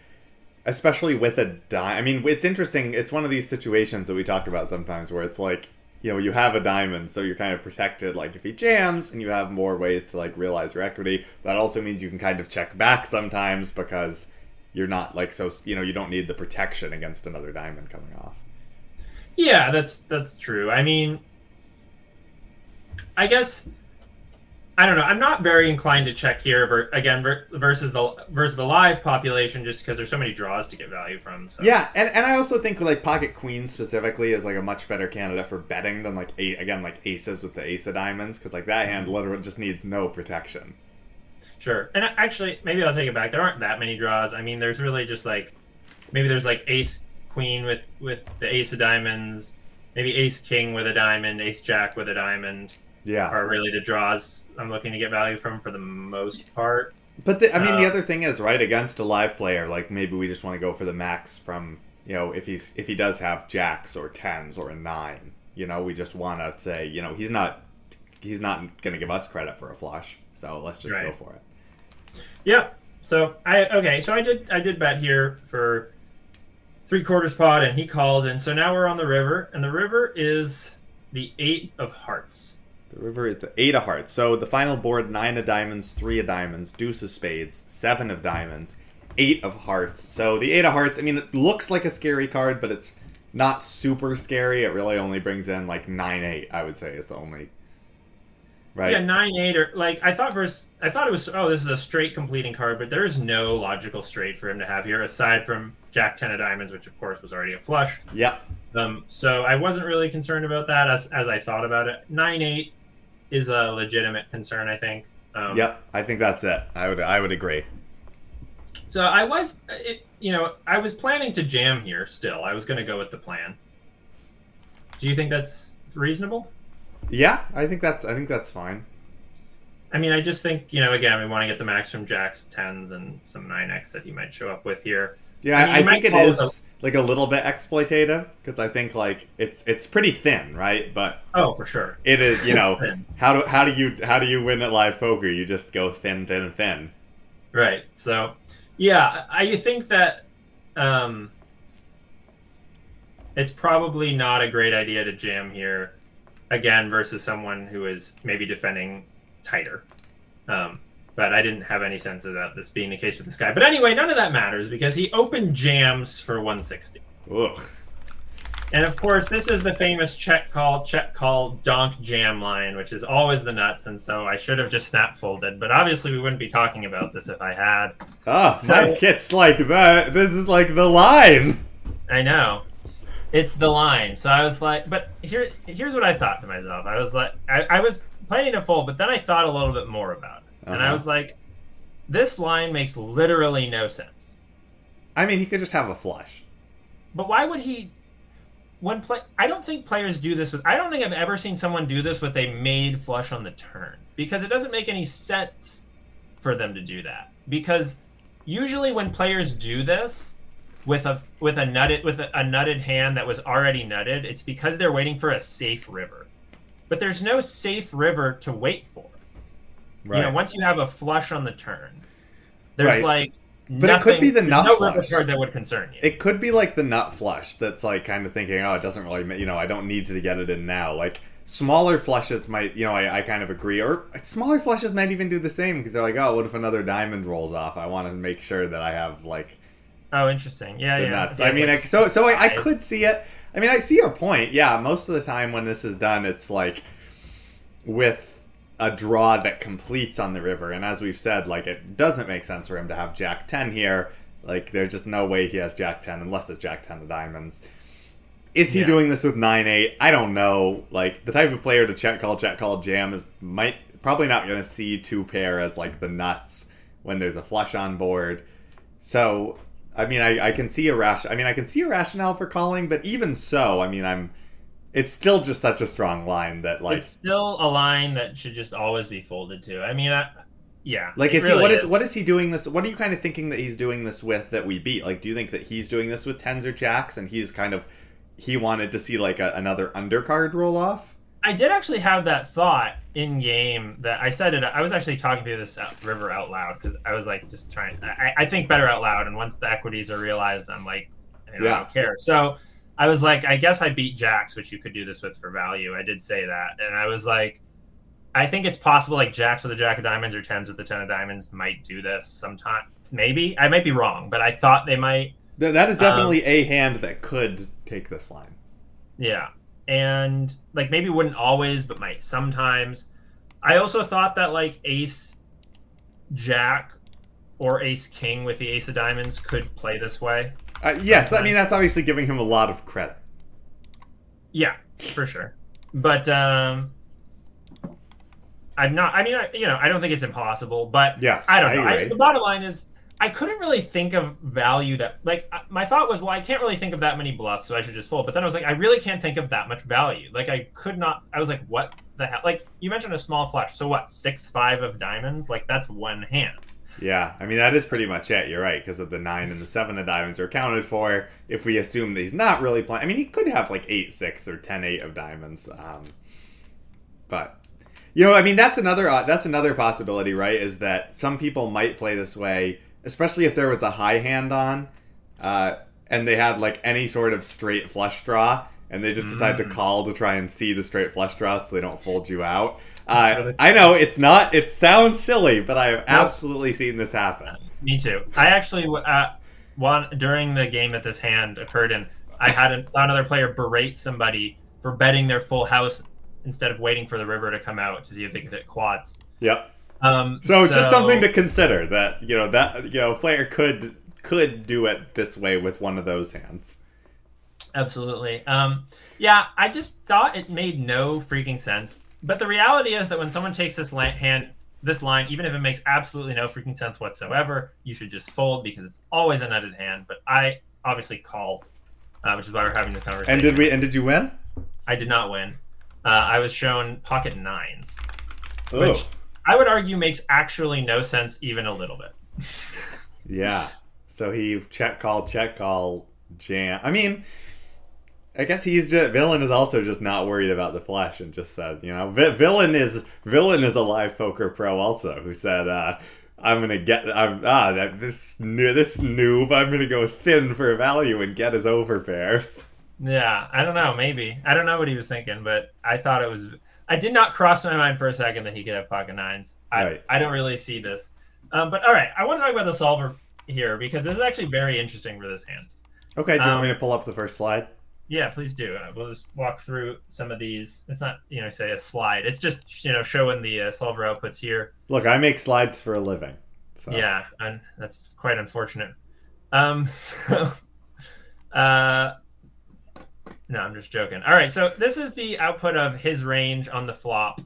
especially with a dime. I mean, it's interesting. It's one of these situations that we talked about sometimes where it's like, you know, you have a diamond, so you're kind of protected. Like if he jams, and you have more ways to like realize your equity. That also means you can kind of check back sometimes because you're not like so. You know, you don't need the protection against another diamond coming off. Yeah, that's that's true. I mean, I guess I don't know. I'm not very inclined to check here ver- again ver- versus the versus the live population just because there's so many draws to get value from. So. Yeah, and, and I also think like pocket queen specifically is like a much better candidate for betting than like eight again like aces with the ace of diamonds because like that hand mm-hmm. literally just needs no protection. Sure. And actually, maybe I'll take it back. There aren't that many draws. I mean, there's really just like maybe there's like ace queen with with the ace of diamonds, maybe ace king with a diamond, ace jack with a diamond Yeah, are really the draws I'm looking to get value from for the most part. but the, I mean the Uh, other thing is right against a live player like maybe we just want to go for the max from you know if he's if he does have jacks or tens or a nine you know we just want to say you know he's not he's not going to give us credit for a flush so let's just go for it. Yep. So I okay. So I did I did bet here for three quarters pot, and he calls, and so now we're on the river, and the river is the eight of hearts. The river is the eight of hearts. So the final board: nine of diamonds, three of diamonds, deuce of spades, seven of diamonds, eight of hearts. So the eight of hearts. I mean, it looks like a scary card, but it's not super scary. It really only brings in like nine eight. I would say is the only. Right. Yeah, nine eight or like I thought versus I thought it was oh this is a straight completing card, but there is no logical straight for him to have here aside from Jack ten of diamonds, which of course was already a flush. Yeah. Um, so I wasn't really concerned about that as as I thought about it. Nine eight is a legitimate concern, I think. Um, Yep. I think that's it. I would. I would agree. So I was, it, you know, I was planning to jam here. Still, I was going to go with the plan. Do you think that's reasonable? Yeah, I think that's. I think that's fine. I mean, I just think, you know, again, we want to get the max from Jack's tens and some nine X that he might show up with here. Yeah, I mean, I think it is like a little bit exploitative because I think like it's it's pretty thin, right? But Oh, for sure. it is, you know, thin. how do how do you how do you win at live poker? You just go thin, thin, thin. Right. So, yeah, I I think that um, it's probably not a great idea to jam here. Again versus someone who is maybe defending tighter. Um, but I didn't have any sense of that this being the case with this guy. But anyway, none of that matters because he opened jams for 160. Ugh. And of course, this is the famous check call, check call, donk jam line, which is always the nuts. And so I should have just snap folded. But obviously, we wouldn't be talking about this if I had. Ah, So- Mike, it's like that. This is like the line. I know. It's the line. So I was like, but here, here's what I thought to myself. I was like, I, I was planning to fold, but then I thought a little bit more about it. And I Uh-huh. was like, this line makes literally no sense. I mean, he could just have a flush. But why would he? When play, I don't think players do this with. I don't think I've ever seen someone do this with a made flush on the turn because it doesn't make any sense for them to do that. Because usually when players do this with a with a nutted with a, a nutted hand that was already nutted, it's because they're waiting for a safe river. But there's no safe river to wait for. Right. You know, once you have a flush on the turn, there's Right. like. But it could be the nut no river flush. card that would concern you. It could be like the nut flush that's like kind of thinking, oh, it doesn't really, you know, I don't need to get it in now. Like smaller flushes might, you know, I, I kind of agree. Or smaller flushes might even do the same because they're like, oh, what if another diamond rolls off? I want to make sure that I have like Oh, interesting. Yeah, yeah. I mean, like I, so so I, I could see it. I mean, I see your point. Yeah, most of the time when this is done, it's like with a draw that completes on the river. And as we've said, like it doesn't make sense for him to have Jack Ten here. Like there's just no way he has Jack Ten unless it's Jack Ten of diamonds. Is he Yeah. doing this with nine eight? I don't know. Like the type of player to check call check call jam is might probably not going to see two pair as like the nuts when there's a flush on board. So I mean, I, I can see a rash. I mean, I can see a rationale for calling, but even so, I mean, I'm. It's still just such a strong line that like it's still a line that should just always be folded to. I mean, I, yeah. like is really he what is what is he doing this? What are you kind of thinking that he's doing this with that we beat? Like, do you think that he's doing this with tens or jacks, and he's kind of he wanted to see like a, another undercard roll off? I did actually have that thought in game that I said it. I was actually talking through this out, river out loud because I was like just trying. I, I think better out loud, and once the equities are realized, I'm like, I Yeah. don't care. So I was like, I guess I beat jacks, which you could do this with for value. I did say that, and I was like, I think it's possible like jacks with a jack of diamonds or tens with a ten of diamonds might do this sometime. Maybe I might be wrong, but I thought they might. Th- that is Um, definitely a hand that could take this line. Yeah. And like maybe wouldn't always, but might sometimes. I also thought that like ace jack or ace king with the ace of diamonds could play this way. Uh, yes, I mean that's obviously giving him a lot of credit. Yeah, for sure. But um I'm not I mean I, you know, I don't think it's impossible, but Yes, I don't know. I, the bottom line is I couldn't really think of value that like my thought was well I can't really think of that many bluffs so I should just fold. But then I was like I really can't think of that much value. Like I could not I was like what the hell like you mentioned a small flush. So what? 6 5 of diamonds? Like that's one hand. Yeah, I mean that is pretty much it. You're right because of the nine and the seven of diamonds are accounted for. If we assume that he's not really playing, I mean he could have like eight six or ten eight of diamonds. Um, but you know, I mean that's another uh, that's another possibility, right? Is that some people might play this way, especially if there was a high hand on, uh, and they had like any sort of straight flush draw, and they just decide to Mm. call to try and see the straight flush draw so they don't fold you out. Uh, really I know it's not. It sounds silly, but I have absolutely seen this happen. Me too. I actually uh, one during the game that this hand occurred in, I had another player berate somebody for betting their full house instead of waiting for the river to come out to see if they could hit quads. Yep. Um, So, just something to consider that you know that you know player could could do it this way with one of those hands. absolutely. Um, yeah, I just thought it made no freaking sense. But the reality is that when someone takes this la- hand, this line, even if it makes absolutely no freaking sense whatsoever, you should just fold because it's always a nutted hand. But I obviously called, uh, which is why we're having this conversation. And did we? And did you win? I did not win. Uh, I was shown pocket nines, Oh, which I would argue makes actually no sense even a little bit. yeah. So he check call, check call, jam. I mean, I guess he's just villain is also just not worried about the flush and just said, you know, Vi- villain is villain is a live poker pro also who said, uh, I'm gonna get I'm ah that this new this noob I'm gonna go thin for value and get his overpairs. Yeah, I don't know. Maybe I don't know what he was thinking, but I thought it was. I did not cross my mind for a second that he could have pocket nines. I Right. I don't really see this. Um, but all right, I want to talk about the solver here because this is actually very interesting for this hand. Okay, do you Um, want me to pull up the first slide? Yeah, please do. Uh, We'll just walk through some of these. It's not, you know, say a slide. It's just, you know, showing the uh, solver outputs here. Look, I make slides for a living. So. Yeah, and that's quite unfortunate. Um, so, uh, no, I'm just joking. All right, so this is the output of his range on the flop.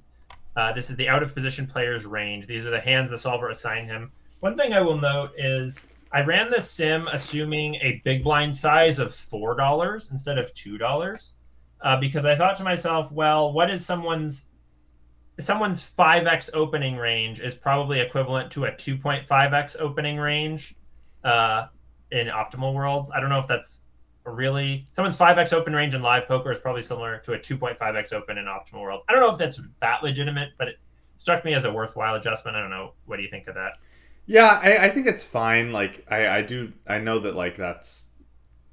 Uh, this is the out of position player's range. These are the hands the solver assigned him. One thing I will note is I ran this sim assuming a big blind size of four dollars instead of two dollars, uh, because I thought to myself, well, what is someone's someone's 5x opening range is probably equivalent to a 2.5x opening range uh, in optimal worlds. I don't know if that's really someone's 5x open range in live poker is probably similar to a 2.5x open in optimal world. I don't know if that's that legitimate, but it struck me as a worthwhile adjustment. I don't know. What do you think of that? Yeah, I, I think it's fine. Like I, I do I know that like that's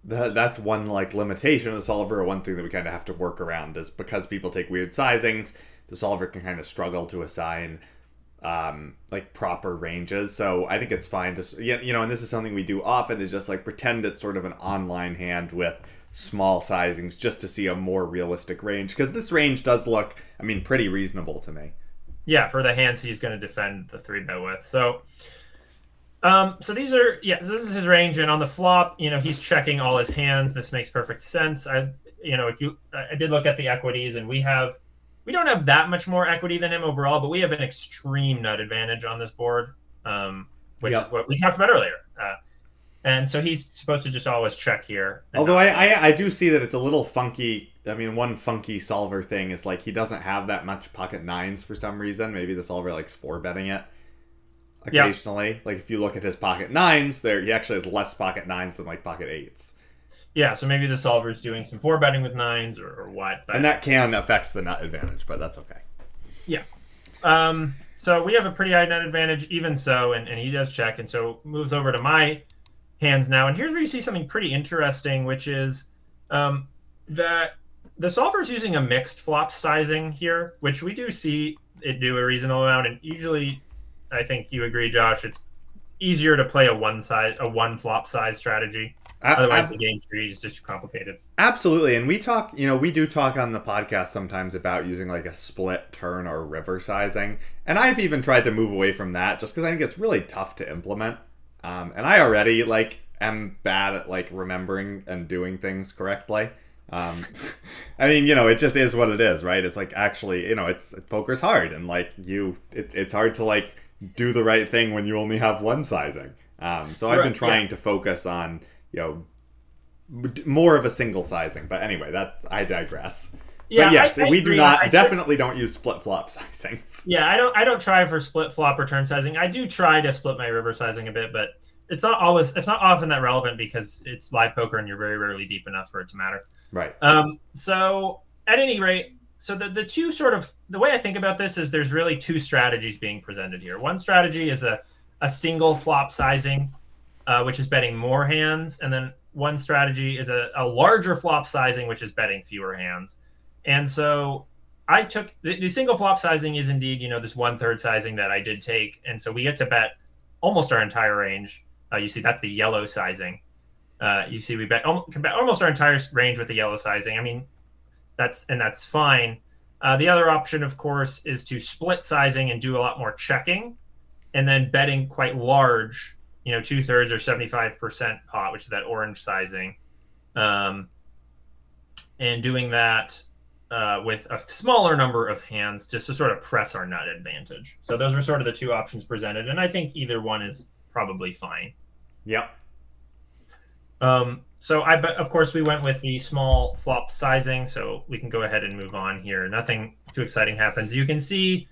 that, that's one like limitation of the solver or one thing that we kind of have to work around is because people take weird sizings, the solver can kind of struggle to assign um like proper ranges. So I think it's fine to you know, and this is something we do often is just like pretend it's sort of an online hand with small sizings just to see a more realistic range because this range does look I mean pretty reasonable to me. Yeah, for the hands he's going to defend the three bet with. So, um, so these are yeah. So this is his range, and on the flop, you know, he's checking all his hands. This makes perfect sense. I, you know, if you, I did look at the equities, and we have, we don't have that much more equity than him overall, but we have an extreme nut advantage on this board, um, which Yep. is what we talked about earlier. Uh, and so he's supposed to just always check here. Although I, I I do see that it's a little funky. I mean, one funky solver thing is like he doesn't have that much pocket nines for some reason. Maybe the solver likes four betting it occasionally. Like if you look at his pocket nines, there he actually has less pocket nines than like pocket eights, yeah, so maybe the solver's doing some four betting with nines or, or what. But and that can affect the nut advantage. But that's okay. Yeah. Um, so we have a pretty high nut advantage, even so, and, and he does check, and so moves over to my hands now. And here's where you see something pretty interesting, which is um, that the solver's using a mixed flop sizing here, which we do see it do a reasonable amount. And usually, I think you agree, Josh, it's easier to play a one size, a one flop size strategy. Otherwise, ab- the game tree is just complicated. absolutely, and we talk. You know, we do talk on the podcast sometimes about using like a split turn or river sizing, and I've even tried to move away from that just because I think it's really tough to implement. Um, and I already like am bad at like remembering and doing things correctly. Um, I mean, you know, it just is what it is, right? It's like actually, you know, it's poker's hard, and like you, it, it's hard to like do the right thing when you only have one sizing. Um, so I've been trying to focus on you know more of a single sizing. But anyway, that I digress. Yeah, but yes, I- I we do agree. not I- definitely don't use split flop sizings. Yeah, I don't I don't try for split flop return sizing. I do try to split my river sizing a bit, but it's not always it's not often that relevant because it's live poker and you're very rarely deep enough for it to matter. Right. Um, so at any rate, so the the two sort of the way I think about this is there's really two strategies being presented here. One strategy is a a single flop sizing, uh, which is betting more hands, and then one strategy is a, a larger flop sizing, which is betting fewer hands. And so I took the, the single flop sizing is indeed, you know, this one third sizing that I did take. And so we get to bet almost our entire range. Uh, you see, that's the yellow sizing. Uh, you see, we bet, can bet almost our entire range with the yellow sizing. I mean, that's, and that's fine. Uh, the other option, of course, is to split sizing and do a lot more checking and then betting quite large, you know, two thirds or 75% pot, which is that orange sizing. Um, and doing that uh, with a smaller number of hands just to sort of press our nut advantage. So those are sort of the two options presented, and I think either one is probably fine. Yep. Um, so I of course, we went with the small flop sizing, so we can go ahead and move on here. Nothing too exciting happens. You can see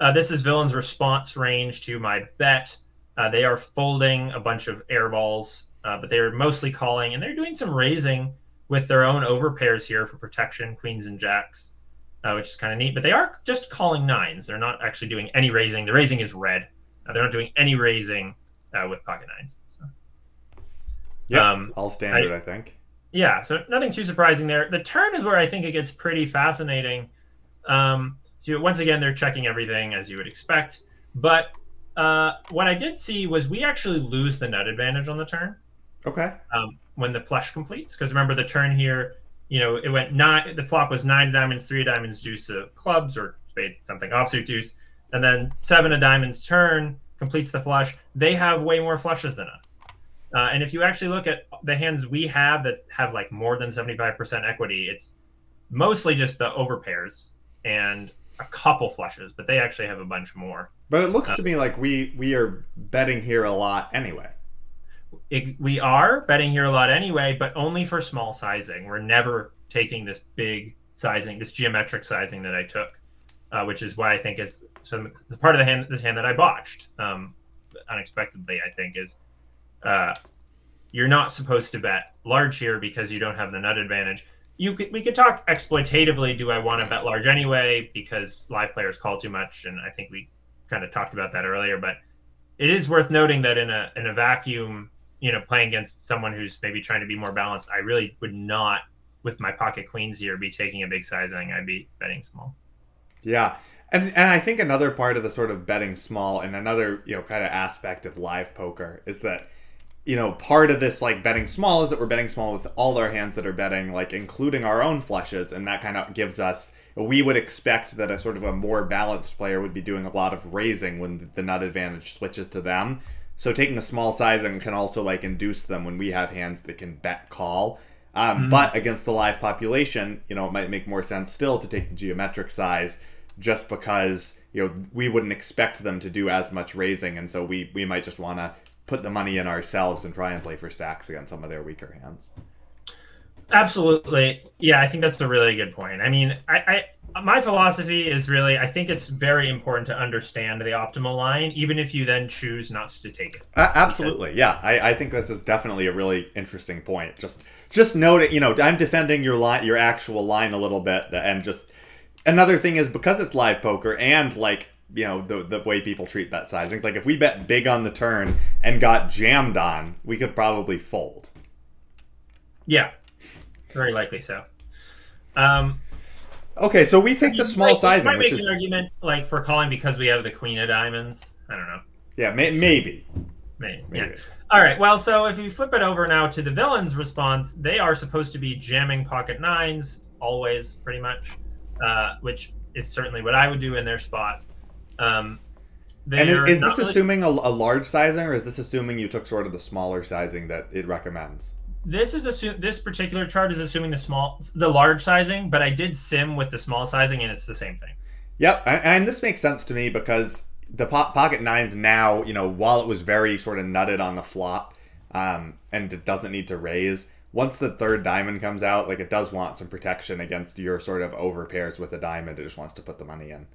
uh, this is Villain's response range to my bet. Uh, they are folding a bunch of air balls, uh, but they're mostly calling, and they're doing some raising with their own overpairs here for protection, queens and jacks, uh, which is kind of neat. But they are just calling nines. They're not actually doing any raising. The raising is red. Uh, they're not doing any raising uh, with pocket nines. So. Yep. Um, All standard, I, think. Yeah, so nothing too surprising there. The turn is where I think it gets pretty fascinating. Um, so once again, they're checking everything as you would expect. But uh, what I did see was we actually lose the nut advantage on the turn. Okay. Um, when the flush completes, because remember the turn here, you know, it went nine. The flop was nine diamonds, three diamonds, deuce of clubs or spades, something offsuit deuce, and then seven of diamonds turn completes the flush. They have way more flushes than us. Uh, and if you actually look at the hands we have that have like more than 75% equity, it's mostly just the overpairs and a couple flushes, but they actually have a bunch more. But it looks uh, to me like we we are betting here a lot anyway. It, we are betting here a lot anyway, but only for small sizing. We're never taking this big sizing, this geometric sizing that I took, uh, which is why I think is some the part of the hand this hand that I botched um, unexpectedly. I think is uh, you're not supposed to bet large here because you don't have the nut advantage. You could, we could talk exploitatively. Do I want to bet large anyway because live players call too much? And I think we kind of talked about that earlier. But it is worth noting that in a in a vacuum, you know, playing against someone who's maybe trying to be more balanced, I really would not, with my pocket queens here, be taking a big sizing. I'd be betting small. Yeah. And, and I think another part of the sort of betting small and another, you know, kind of aspect of live poker is that you know, part of this like betting small is that we're betting small with all our hands that are betting, like including our own flushes, and that kind of gives us. We would expect that a sort of a more balanced player would be doing a lot of raising when the nut advantage switches to them. So taking a small sizing can also like induce them when we have hands that can bet call. Um, mm-hmm. But against the live population, you know, it might make more sense still to take the geometric size, just because you know we wouldn't expect them to do as much raising, and so we we might just want to put the money in ourselves and try and play for stacks against some of their weaker hands. Absolutely. Yeah, I think that's a really good point. I mean, I, I my philosophy is really I think it's very important to understand the optimal line, even if you then choose not to take it. Uh, absolutely. Yeah. I, I think this is definitely a really interesting point. Just just note it, you know, I'm defending your line your actual line a little bit and just another thing is because it's live poker and like you know the the way people treat bet sizings. Like if we bet big on the turn and got jammed on, we could probably fold. Yeah, very likely so. Um, okay, so we take the small like, sizing, might make is an argument like for calling because we have the queen of diamonds. I don't know. Yeah, may, maybe. Maybe. maybe. Yeah. All right. Well, so if you flip it over now to the villain's response, they are supposed to be jamming pocket nines always, pretty much, uh, which is certainly what I would do in their spot. Um, and is, is this really... assuming a, a, large sizing, or is this assuming you took sort of the smaller sizing that it recommends? This is assume this particular chart is assuming the small, the large sizing, but I did sim with the small sizing, and it's the same thing. Yep, and, this makes sense to me because the po- pocket nines now, you know, while it was very sort of nutted on the flop, um, and it doesn't need to raise. Once the third diamond comes out, like it does want some protection against your sort of over pairs with a diamond. It just wants to put the money in.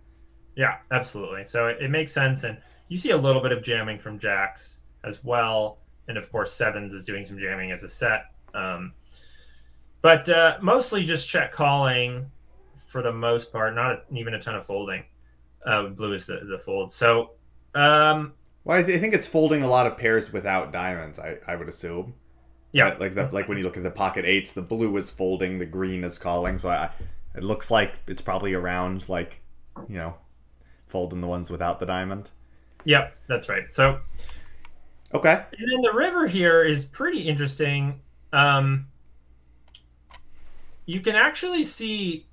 Yeah, absolutely. So it, it, makes sense, and you see a little bit of jamming from jacks as well, and of course sevens is doing some jamming as a set. Um, but uh, mostly just check calling for the most part, not a, even a ton of folding. Uh, blue is the, the fold. So, um, well, I, th- I, think it's folding a lot of pairs without diamonds. I, I would assume. Yeah, right? like the, like sense. when you look at the pocket eights, the blue is folding, the green is calling. So I, it looks like it's probably around like, you know, folding the ones without the diamond. Yep, that's right. So, okay. And then the river here is pretty interesting. Um, you can actually see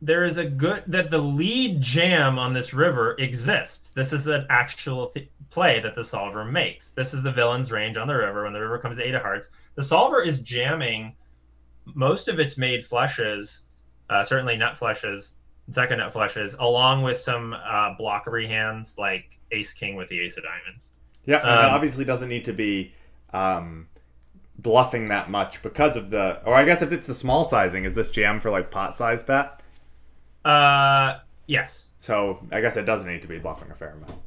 there is a good that the lead jam on this river exists. This is the actual th- play that the solver makes. This is the villain's range on the river when the river comes to eight of hearts. The solver is jamming most of its made flushes, uh, certainly nut flushes, second nut flushes, along with some uh, blockery hands like Ace King with the Ace of Diamonds. Yeah, um, it obviously doesn't need to be um, bluffing that much because of the. Or I guess if it's the small sizing, is this jam for like pot size bet? Uh, yes. So I guess it doesn't need to be bluffing a fair amount.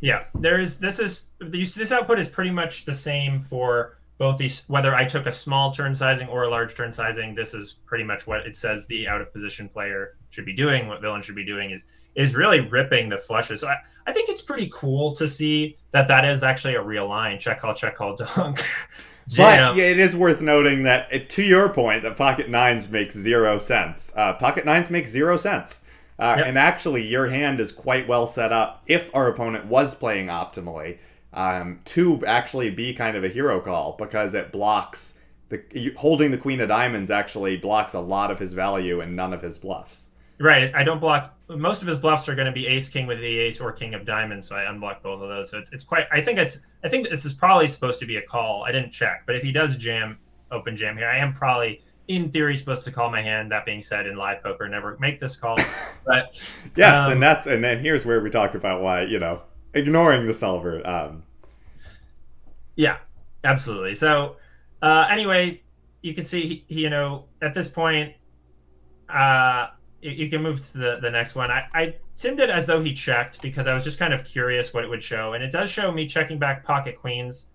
Yeah, there is. This is this output is pretty much the same for both these whether I took a small turn sizing or a large turn sizing, this is pretty much what it says the out of position player should be doing. What villain should be doing is is really ripping the flushes. So I, I think it's pretty cool to see that that is actually a real line. Check call, check call, donk. Jam. But yeah, it is worth noting that, it, to your point, that pocket nines makes zero sense. Uh, pocket nines make zero sense. Uh, Yep. And actually, your hand is quite well set up if our opponent was playing optimally um, to actually be kind of a hero call because it blocks the holding the queen of diamonds actually blocks a lot of his value and none of his bluffs. Right. I don't block. Most of his bluffs are going to be ace king with the ace or king of diamonds, so I unblock both of those. So it's, it's quite. I think it's. I think this is probably supposed to be a call. I didn't check, but if he does jam open jam here, I am probably in theory supposed to call my hand. That being said, in live poker, never make this call. but Yes, Um, and that's and then here's where we talk about why you know ignoring the solver. Um, Yeah, absolutely. So, uh, anyway, you can see, he, he, you know, at this point, uh, you, you can move to the, the next one. I, I simmed it as though he checked because I was just kind of curious what it would show. And it does show me checking back pocket queens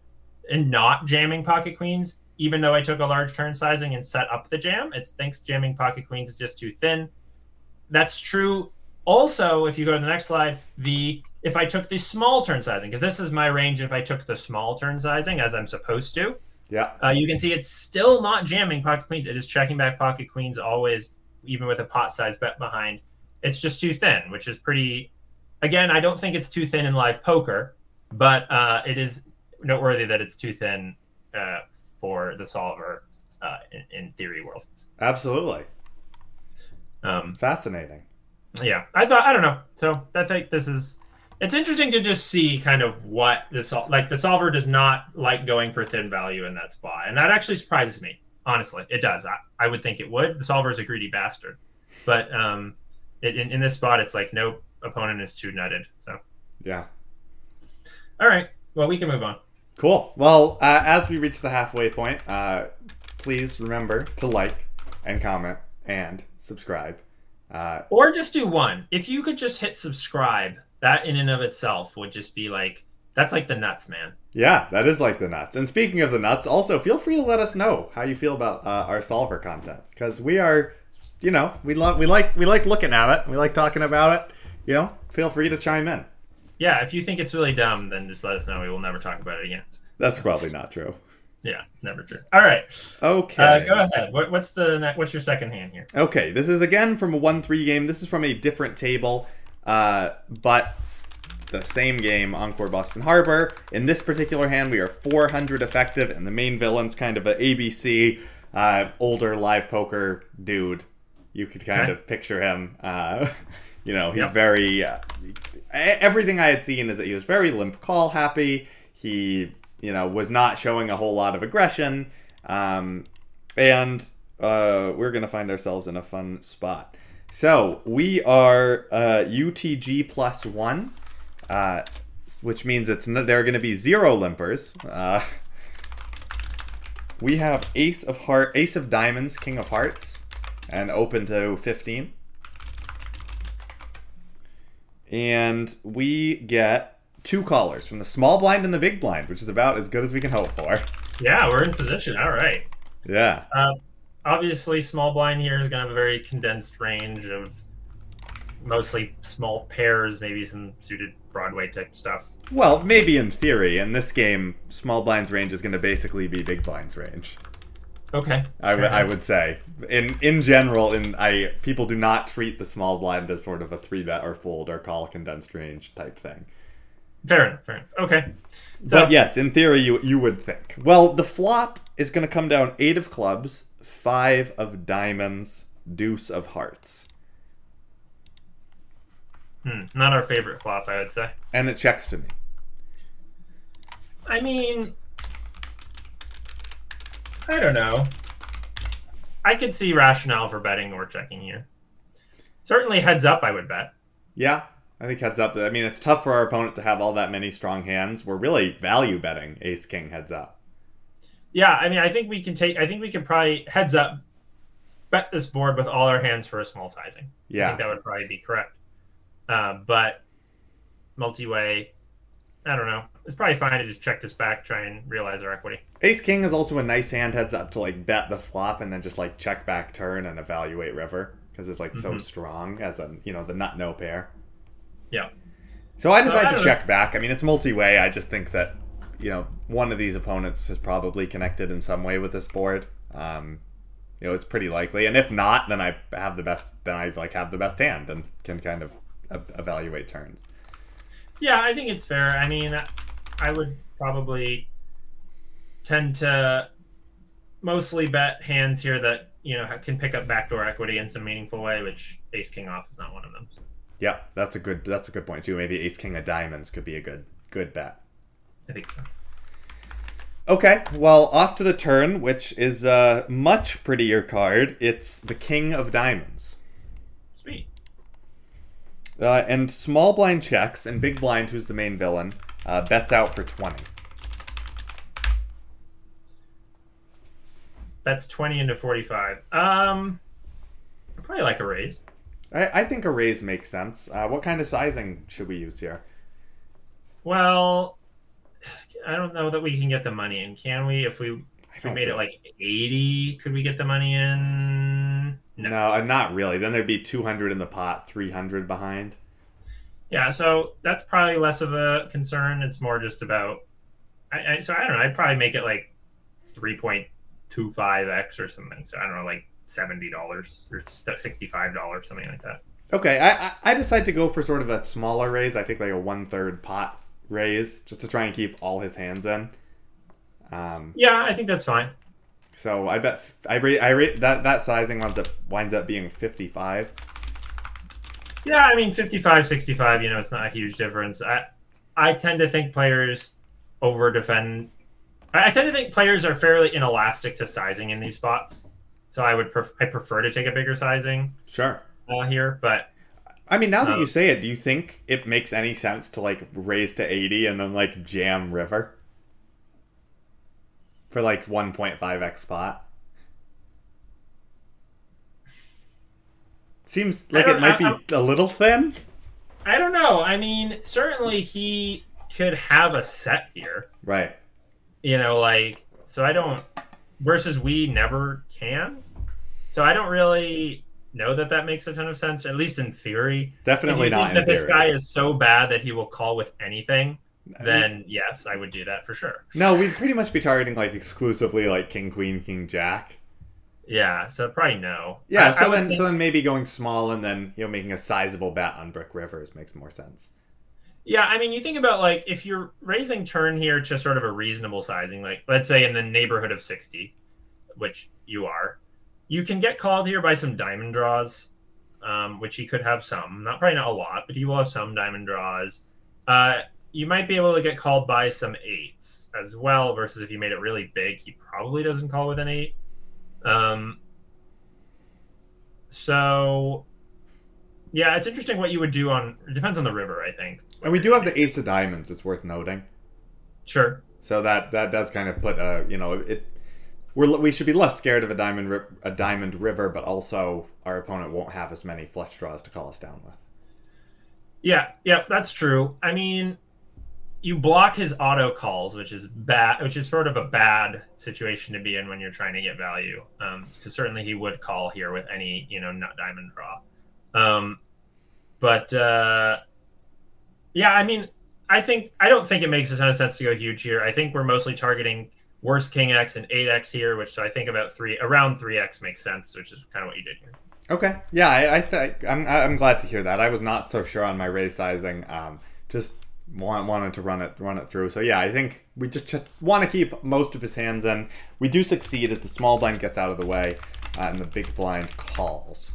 and not jamming pocket queens, even though I took a large turn sizing and set up the jam. It thinks jamming pocket queens is just too thin. That's true. Also, if you go to the next slide, the if I took the small turn sizing, because this is my range if I took the small turn sizing as I'm supposed to, yeah, uh, you can see it's still not jamming pocket queens. It is checking back pocket queens always, even with a pot size bet behind. It's just too thin, which is pretty. Again, I don't think it's too thin in live poker, but uh, it is noteworthy that it's too thin uh, for the solver uh, in, in theory world. absolutely Um, fascinating. yeah i thought i don't know so i think this is it's interesting to just see kind of what the sol- like the solver does not like going for thin value in that spot and that actually surprises me honestly it does. I, I would think it would. The solver is a greedy bastard. But um it, in, in this spot it's like no opponent is too nutted so. Yeah. all right. Well we can move on. Cool. Well, uh, as we reach the halfway point, uh, please remember to like and comment and subscribe. Uh, or just do one. If you could just hit subscribe that in and of itself would just be like that's like the nuts man yeah, that is like the nuts. And speaking of the nuts, also feel free to let us know how you feel about uh, our solver content because we are, you know, we love, we like, we like looking at it. We like talking about it. You know, feel free to chime in. yeah if you think it's really dumb then just let us know we will never talk about it again That's probably not true. Yeah, never true. All right, Okay. uh, go ahead. What, what's the what's your second hand here? Okay, this is again from a 1 3 game. This is from a different table, uh, but the same game, Encore Boston Harbor. In this particular hand, we are 400 effective, and the main villain's kind of a ABC, uh, older live poker dude. You could kind Okay. of picture him. Uh, you know, he's Yep. very. Uh, everything I had seen is that he was very limp call happy. He, you know, was not showing a whole lot of aggression. Um, and uh, we're going to find ourselves in a fun spot. So we are uh, UTG plus one, uh, which means it's n- there are going to be zero limpers. Uh, we have Ace of Heart, Ace of Diamonds, King of Hearts, and open to fifteen. And we get two callers from the small blind and the big blind, which is about as good as we can hope for. Yeah, we're in position. All right. Yeah. Uh, obviously, small blind here is going to have a very condensed range of mostly small pairs, maybe some suited Broadway type stuff. Well, maybe in theory. In this game, small blind's range is going to basically be big blind's range. Okay. I, w- I would say, in in general, in I people do not treat the small blind as sort of a three bet or fold or call condensed range type thing. Fair enough. Fair enough. Okay. So but yes, in theory, you you would think. Well, the flop is going to come down eight of clubs, five of diamonds, deuce of hearts, hmm, not our favorite flop, I would say. and it checks to me. I mean, I don't know. I could see rationale for betting or checking here. Certainly, heads up, I would bet. Yeah, I think heads up. I mean, it's tough for our opponent to have all that many strong hands. We're really value betting ace king heads up. Yeah, I mean, I think we can take. I think we could probably heads up bet this board with all our hands for a small sizing. Yeah, I think that would probably be correct. Uh, but multi-way, I don't know. It's probably fine to just check this back, try and realize our equity. ace king is also a nice hand heads up to like bet the flop and then just like check back turn and evaluate river because it's like so Mhm. strong as a you know the nut no pair. Yeah. So I So, I decided to don't check back. I mean, it's multi way. I just think that you know, one of these opponents has probably connected in some way with this board. Um, you know, it's pretty likely, and if not, then I have the best. Then I like have the best hand and can kind of evaluate turns. Yeah, I think it's fair. I mean, I would probably tend to mostly bet hands here that you know can pick up backdoor equity in some meaningful way, which Ace King off is not one of them. Yeah, that's a good that's a good point too. Maybe Ace King of Diamonds could be a good good bet. I think so. Okay, well, off to the turn, which is a much prettier card. It's the King of Diamonds. Uh, and small blind checks, and big blind, who's the main villain, uh, bets out for 20. That's twenty into forty-five. Um, I'd probably like a raise. I, I think a raise makes sense. Uh, what kind of sizing should we use here? Well, I don't know that we can get the money in. Can we? If we if we made it like eighty, could we get the money in? No. No, uh, not really. Then there'd be 200 in the pot, 300 behind. Yeah, so that's probably less of a concern. It's more just about. I, I, so I don't know. I'd probably make it like three point two five x or something. So I don't know, like seventy dollars or sixty five dollars, something like that. Okay, I, I I decide to go for sort of a smaller raise. I take like a one third pot raise just to try and keep all his hands in. Um, Yeah, I think that's fine. So I bet I rate I rate that that sizing winds up winds up being 55. Yeah, I mean 55, 65, You know, it's not a huge difference. I I tend to think players over defend. I I tend to think players are fairly inelastic to sizing in these spots. So I would pref- I prefer to take a bigger sizing Sure. uh, here, but I mean, now that Um, you say it, do you think it makes any sense to like raise to 80 and then like jam river for like 1.5x spot? Seems like it might I- be a little thin. I don't know. I mean, certainly he could have a set here. Right. You know, like so I don't versus we never can. So I don't really know that that makes a ton of sense, at least in theory. Definitely not that this guy is so bad that he will call with anything, then yes, I would do that for sure. No, we'd pretty much be targeting like exclusively like king queen king jack. Yeah, so probably no. Yeah, I- so I then think- so then maybe going small and then you know making a sizable bet on brick rivers makes more sense. Yeah, I mean, you think about like if you're raising turn here to sort of a reasonable sizing, like let's say in the neighborhood of 60, which you are, you can get called here by some diamond draws, um, which he could have some, not probably not a lot, but he will have some diamond draws. Uh, you might be able to get called by some eights as well, versus if you made it really big, he probably doesn't call with an eight. Um, so, yeah, it's interesting what you would do on. It depends on the river, I think. And we do have the ace of diamonds. It's worth noting. Sure. So that that does kind of put uh you know it we're we should be less scared of a diamond ri- a diamond river, but also our opponent won't have as many flush draws to call us down with. Yeah, yeah, that's true. I mean, you block his auto calls, which is bad, which is sort of a bad situation to be in when you're trying to get value. Um, because certainly he would call here with any, you know, nut diamond draw. Um, but uh, yeah, I mean, I think I don't think it makes a ton of sense to go huge here. I think we're mostly targeting worst king x and eight x here, which so I think about three around three x makes sense, which is kind of what you did here. Okay, yeah, I, I th- I'm I'm glad to hear that. I was not so sure on my raise sizing. Um, just wanted to run it run it through. So yeah, I think we just ch- want to keep most of his hands in. We do succeed as the small blind gets out of the way, uh, and the big blind calls.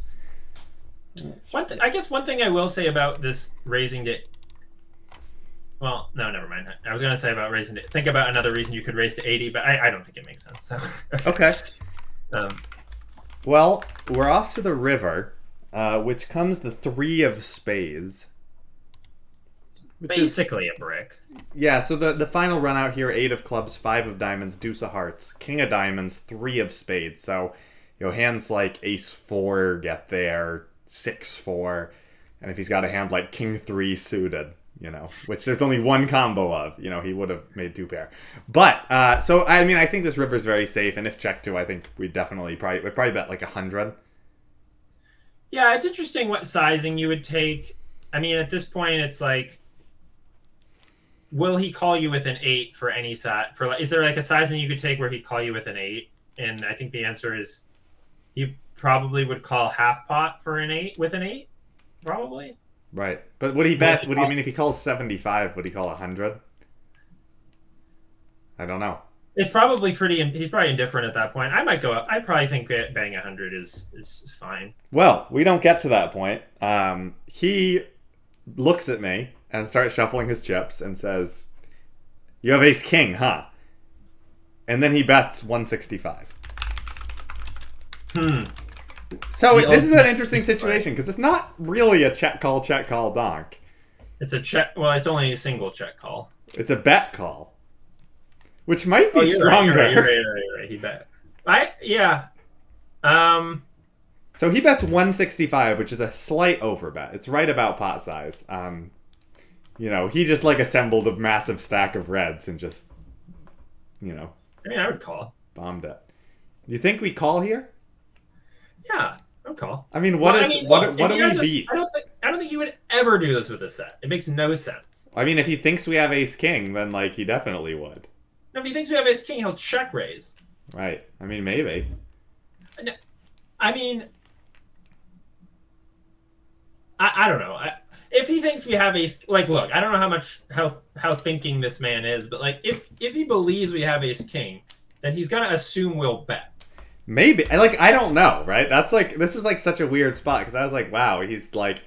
One th- I guess one thing I will say about this raising to well, no, never mind. I was going to say about raising to think about another reason you could raise to 80, but I, I don't think it makes sense. So Okay. um, Well, we're off to the river, uh, which comes the three of spades. Which is, basically a brick. yeah, so the, the final run out here, eight of clubs, five of diamonds, deuce of hearts, king of diamonds, three of spades. So, you know, hands like ace four get there, six four, and if he's got a hand like king three suited, you know, which there's only one combo of, you know, he would have made two pair. But uh, so I mean, I think this river's very safe, and if checked to, I think we definitely probably we probably bet like a hundred. Yeah, it's interesting what sizing you would take. I mean, at this point, it's like will he call you with an eight for any size? For like, is there like a sizing you could take where he'd call you with an eight? And I think the answer is, he probably would call half pot for an eight with an eight, probably. Right, but would he bet? Would he I mean if he calls seventy five? Would he call hundred? I don't know. It's probably pretty. He's probably indifferent at that point. I might go. I probably think betting hundred is is fine. Well, we don't get to that point. Um, he looks at me and starts shuffling his chips and says, "You have Ace King, huh?" And then he bets one sixty five. Hmm. So the this is an interesting situation because it's not really a check call, check call donk. It's a check. Well, it's only a single check call. It's a bet call, which might be oh, stronger. Right, you're right, you're right, you're right, He bet. I yeah. Um. So he bets 165, which is a slight overbet. It's right about pot size. Um, you know, he just like assembled a massive stack of reds and just, you know. I mean, I would call. Bombed it. You think we call here? Yeah, I'll call. I mean, what well, is I mean, what? Look, what do we beat? I don't think I don't think he would ever do this with a set. It makes no sense. I mean, if he thinks we have Ace King, then like he definitely would. No, if he thinks we have Ace King, he'll check raise. Right. I mean, maybe. I mean, I, I don't know. I, he thinks we have a like, look, I don't know how much how how thinking this man is, but like, if if he believes we have ace king, then he's gonna assume we'll bet. Maybe. Like I don't know, right? That's like this was like such a weird spot because I was like, wow, he's like,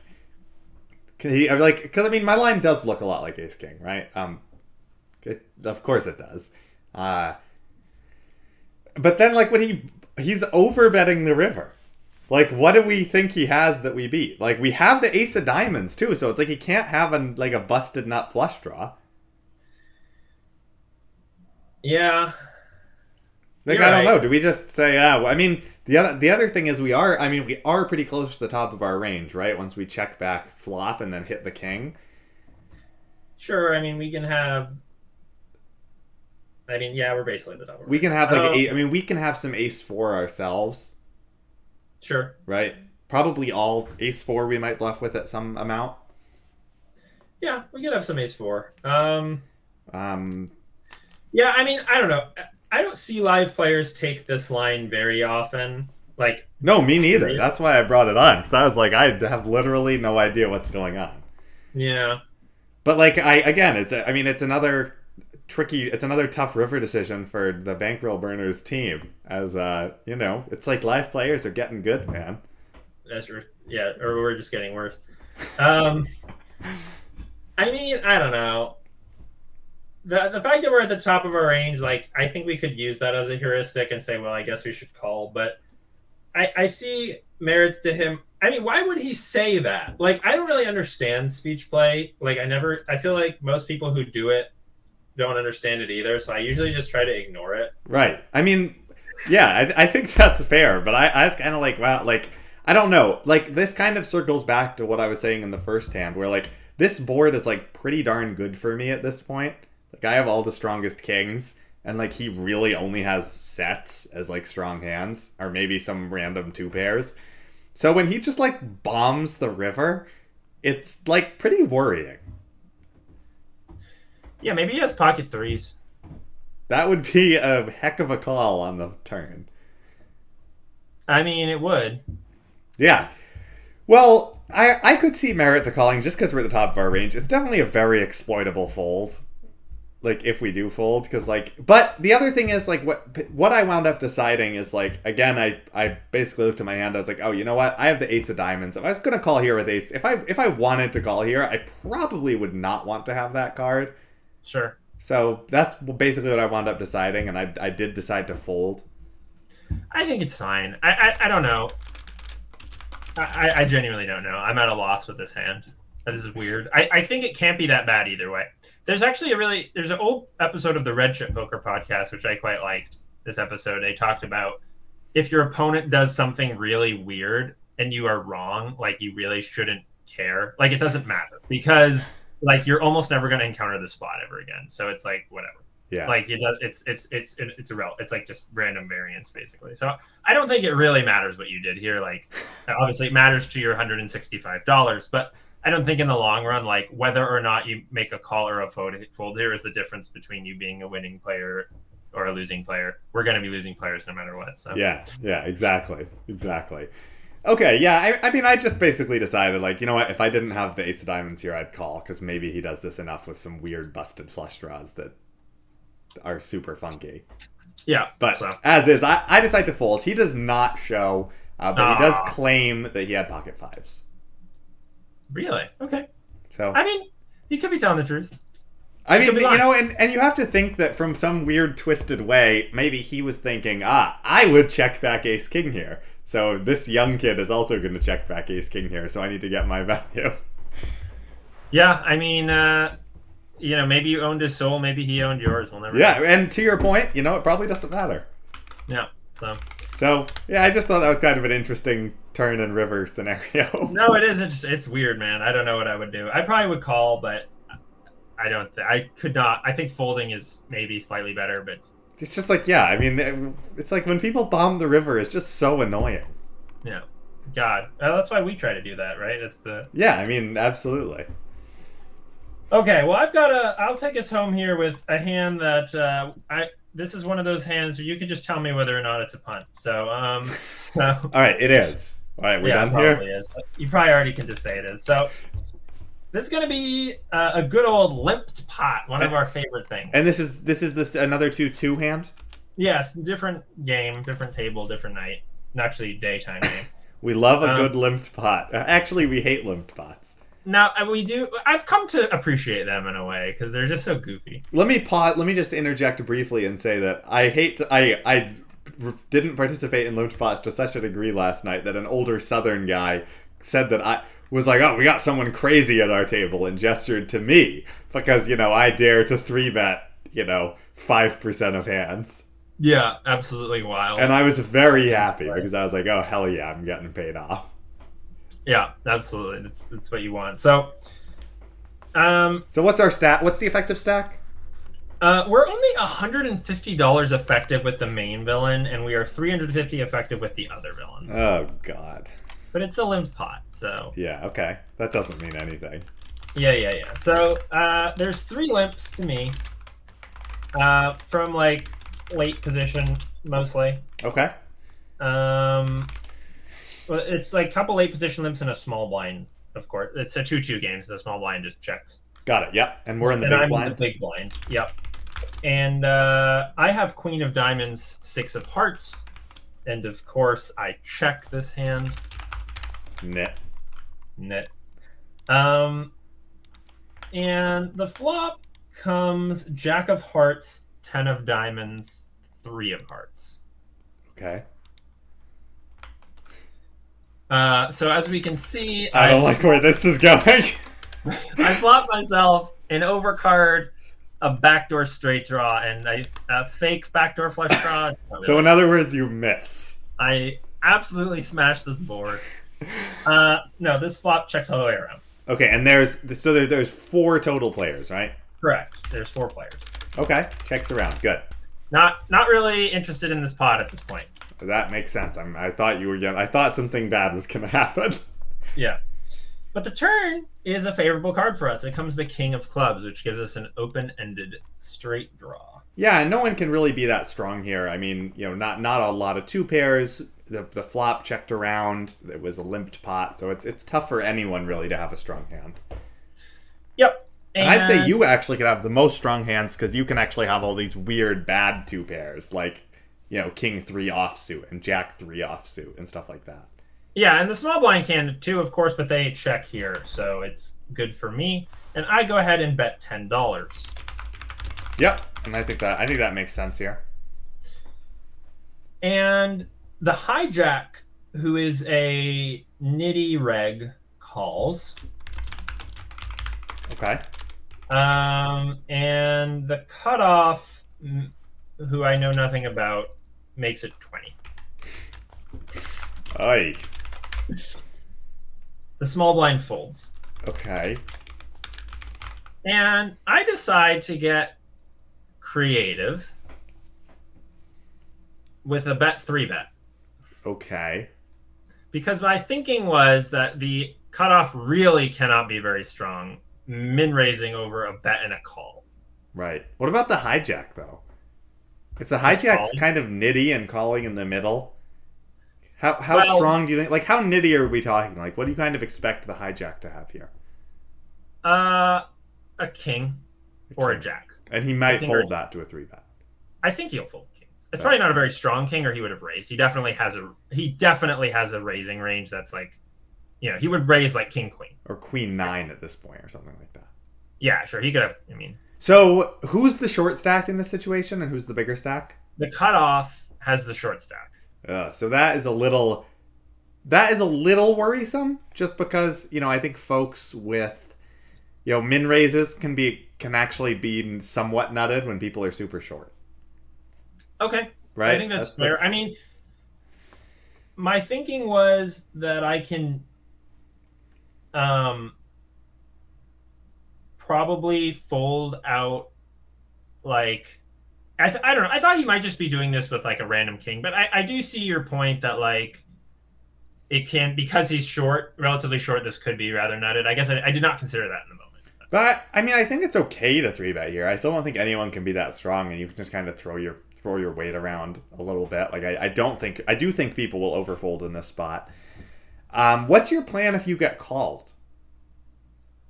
can he I'm like because I mean my line does look a lot like Ace King, right? Um, it, of course it does. Uh, but then like when he he's over betting the river. Like, what do we think he has that we beat? Like, we have the ace of diamonds too, so it's like he can't have a like a busted nut flush draw. Yeah, like You're I don't right. know. Do we just say yeah? Well, I mean, the other the other thing is we are. I mean, we are pretty close to the top of our range, right? Once we check back flop and then hit the king. Sure. I mean, we can have. I mean, yeah, we're basically the top. We can have like um, eight. I mean, we can have some ace four ourselves. Sure. Right. Probably all ace four we might bluff with at some amount. Yeah, we could have some ace four. Um. Um. Yeah, I mean, I don't know. I don't see live players take this line very often. Like no, me neither. Really? That's why I brought it on because I was like, I have literally no idea what's going on. Yeah. But like I again, it's a, I mean it's another tricky, it's another tough river decision for the bankroll burners team. As uh, you know, it's like live players are getting good, man. That's yeah, or we're just getting worse. Um, I mean, I don't know the the fact that we're at the top of our range, like I think we could use that as a heuristic and say, well, I guess we should call. But I I see merits to him. I mean, why would he say that? Like, I don't really understand speech play. Like, I never. I feel like most people who do it don't understand it either. So I usually just try to ignore it. Right. I mean, yeah, I, I think that's fair. But I I was kind of like, wow, like I don't know. Like this kind of circles back to what I was saying in the first hand, where like this board is like pretty darn good for me at this point like I have all the strongest kings, and like he really only has sets as like strong hands, or maybe some random two pairs. So when he just like bombs the river, it's like pretty worrying. Yeah, maybe he has pocket threes. That would be a heck of a call on the turn. I mean, it would. Yeah. Well, I I could see merit to calling just because we're at the top of our range. It's definitely a very exploitable fold like if we do fold because like but the other thing is like what what i wound up deciding is like again i i basically looked at my hand i was like oh you know what i have the ace of diamonds if i was gonna call here with ace if i if i wanted to call here i probably would not want to have that card sure. So that's basically what i wound up deciding and i i did decide to fold. I think it's fine. I i, I don't know. I, I genuinely don't know. I'm at a loss with this hand. This is weird. I, I think it can't be that bad either way. There's actually a really there's an old episode of the Red Chip Poker podcast which I quite liked. This episode. They talked about if your opponent does something really weird and you are wrong, like you really shouldn't care. Like it doesn't matter because like you're almost never going to encounter the spot ever again. So it's like whatever. Yeah. Like it does. It's it's it's it's a real It's like just random variance basically. So I don't think it really matters what you did here. Like obviously it matters to your hundred and sixty five dollars, but I don't think in the long run, like whether or not you make a call or a fold, fold here is the difference between you being a winning player or a losing player. We're going to be losing players no matter what. So Yeah, yeah, exactly, exactly. Okay, yeah, I, I mean, I just basically decided, like, you know what, if I didn't have the ace of diamonds here, I'd call, because maybe he does this enough with some weird busted flush draws that are super funky. yeah. But so as is, I, I decide to fold. He does not show, uh, but he does claim that he had pocket fives. really, okay. So I mean, you could be telling the truth. I mean, you know, and, and you have to think that from some weird twisted way, maybe he was thinking, ah, I would check back ace king here. So this young kid is also going to check back ace king here, so I need to get my value. Yeah, I mean, uh, you know, maybe you owned his soul, maybe he owned yours. We'll never. Yeah, know. and to your point, you know, it probably doesn't matter. Yeah. So So, yeah, I just thought that was kind of an interesting turn and river scenario. no, it is. It's it's weird, man. I don't know what I would do. I probably would call, but I don't. Th- I could not. I think folding is maybe slightly better, but It's just like, yeah, I mean, it's like when people bomb the river, it's just so annoying. yeah. God, uh, that's why we try to do that, right? It's the Yeah, I mean, absolutely. Okay, well, I've got a. I'll take us home here with a hand that uh, I. This is one of those hands where you can just tell me whether or not it's a punt. So, um, so All right, it is. All right, we're yeah, done it here. probably is. You probably already can just say it is. So, this is gonna be uh, a good old limped pot, one of our favorite things. And this is this is this another two two hand. yes, different game, different table, different night. Actually, daytime game. We love a Um, good limped pot. Uh, Actually, we hate limped pots. now uh, we do. I've come to appreciate them in a way because they're just so goofy. Let me pause. Let me just interject briefly and say that I hate. To, I I didn't participate in limped pots to such a degree last night that an older Southern guy said that I was like, "Oh, we got someone crazy at our table," and gestured to me because you know I dare to three bet you know five percent of hands, Yeah, absolutely wild. and I was very happy because I was like, "Oh hell yeah, I'm getting paid off." Yeah, absolutely. That's that's what you want. So, um, So what's our stat? What's the effective stack? uh, we're only hundred and fifty dollars effective with the main villain, and we are three hundred fifty effective with the other villains. Oh god. But it's a limp pot, so Yeah. Okay. That doesn't mean anything. yeah, yeah, yeah. So uh, there's three limps to me, uh, from like late position mostly. Okay. Um, well, it's like a couple late position limps and a small blind. Of course, it's a two-two game, so the small blind just checks. Got it. Yep. And we're in the and big I'm blind. the big blind. Yep. And uh, I have Queen of Diamonds, Six of Hearts, and of course I check this hand. Nit. Net. Um, and the flop comes Jack of Hearts, Ten of Diamonds, Three of Hearts. Okay. Uh, so as we can see, I don't I've- like where this is going. I flopped myself an overcard, a backdoor straight draw, and a, a fake backdoor flush draw. So in other words, you miss. I absolutely smashed this board. Uh, no, this flop checks all the way around. Okay, and there's so there, there's four total players, right? Correct. There's four players. Okay, checks around. Good. Not not really interested in this pot at this point. That makes sense. I'm, I thought you were gonna. I thought something bad was gonna happen. Yeah. But the turn is a favorable card for us. It comes the King of Clubs, which gives us an open-ended straight draw. Yeah, and no one can really be that strong here. I mean, you know, not not a lot of two pairs. The, the flop checked around. It was a limped pot, so it's it's tough for anyone really to have a strong hand. Yep. And, I'd say you actually could have the most strong hands because you can actually have all these weird bad two pairs, like you know King three offsuit and Jack three offsuit and stuff like that. Yeah, and the small blind can too, of course, but they check here, so it's good for me. And I go ahead and bet ten dollars. Yep, and I think that I think that makes sense here. And the hijack, who is a nitty reg, calls. Okay. Um, and the cutoff, who I know nothing about, makes it twenty. Oy. The small blind folds. Okay. And I decide to get creative with a bet three bet. Okay. Because my thinking was that the cutoff really cannot be very strong. Min raising over a bet and a call. Right. What about the hijack though? If the hijack's kind of nitty and calling in the middle, how how Well- strong do you think? Like how nitty are we talking? Like what do you kind of expect the hijack to have here? Uh, a king or a jack. And he might fold that to a three bet. I think he'll fold king. It's probably not a very strong king, or he would have raised. He definitely has a he definitely has a raising range that's like, you know, he would raise like king queen. Or queen nine at this point or something like that. Yeah, sure, he could have. I mean, So who's the short stack in this situation and who's the bigger stack? the cutoff has the short stack. Uh, so that is a little that is a little worrisome just because you know i think folks with you know min raises can be can actually be somewhat nutted when people are super short Okay, right I think that's, fair. I mean, my thinking was that I can, um, probably fold out, like, I, th- I don't know. I thought he might just be doing this with like a random king, but I, I do see your point that like it can because he's short, relatively short. This could be rather nutted. I guess I, I did not consider that in the moment. But i mean i think it's okay to three bet here i still don't think anyone can be that strong and you can just kind of throw your throw your weight around a little bit like i, I don't think i do think people will overfold in this spot um, what's your plan if you get called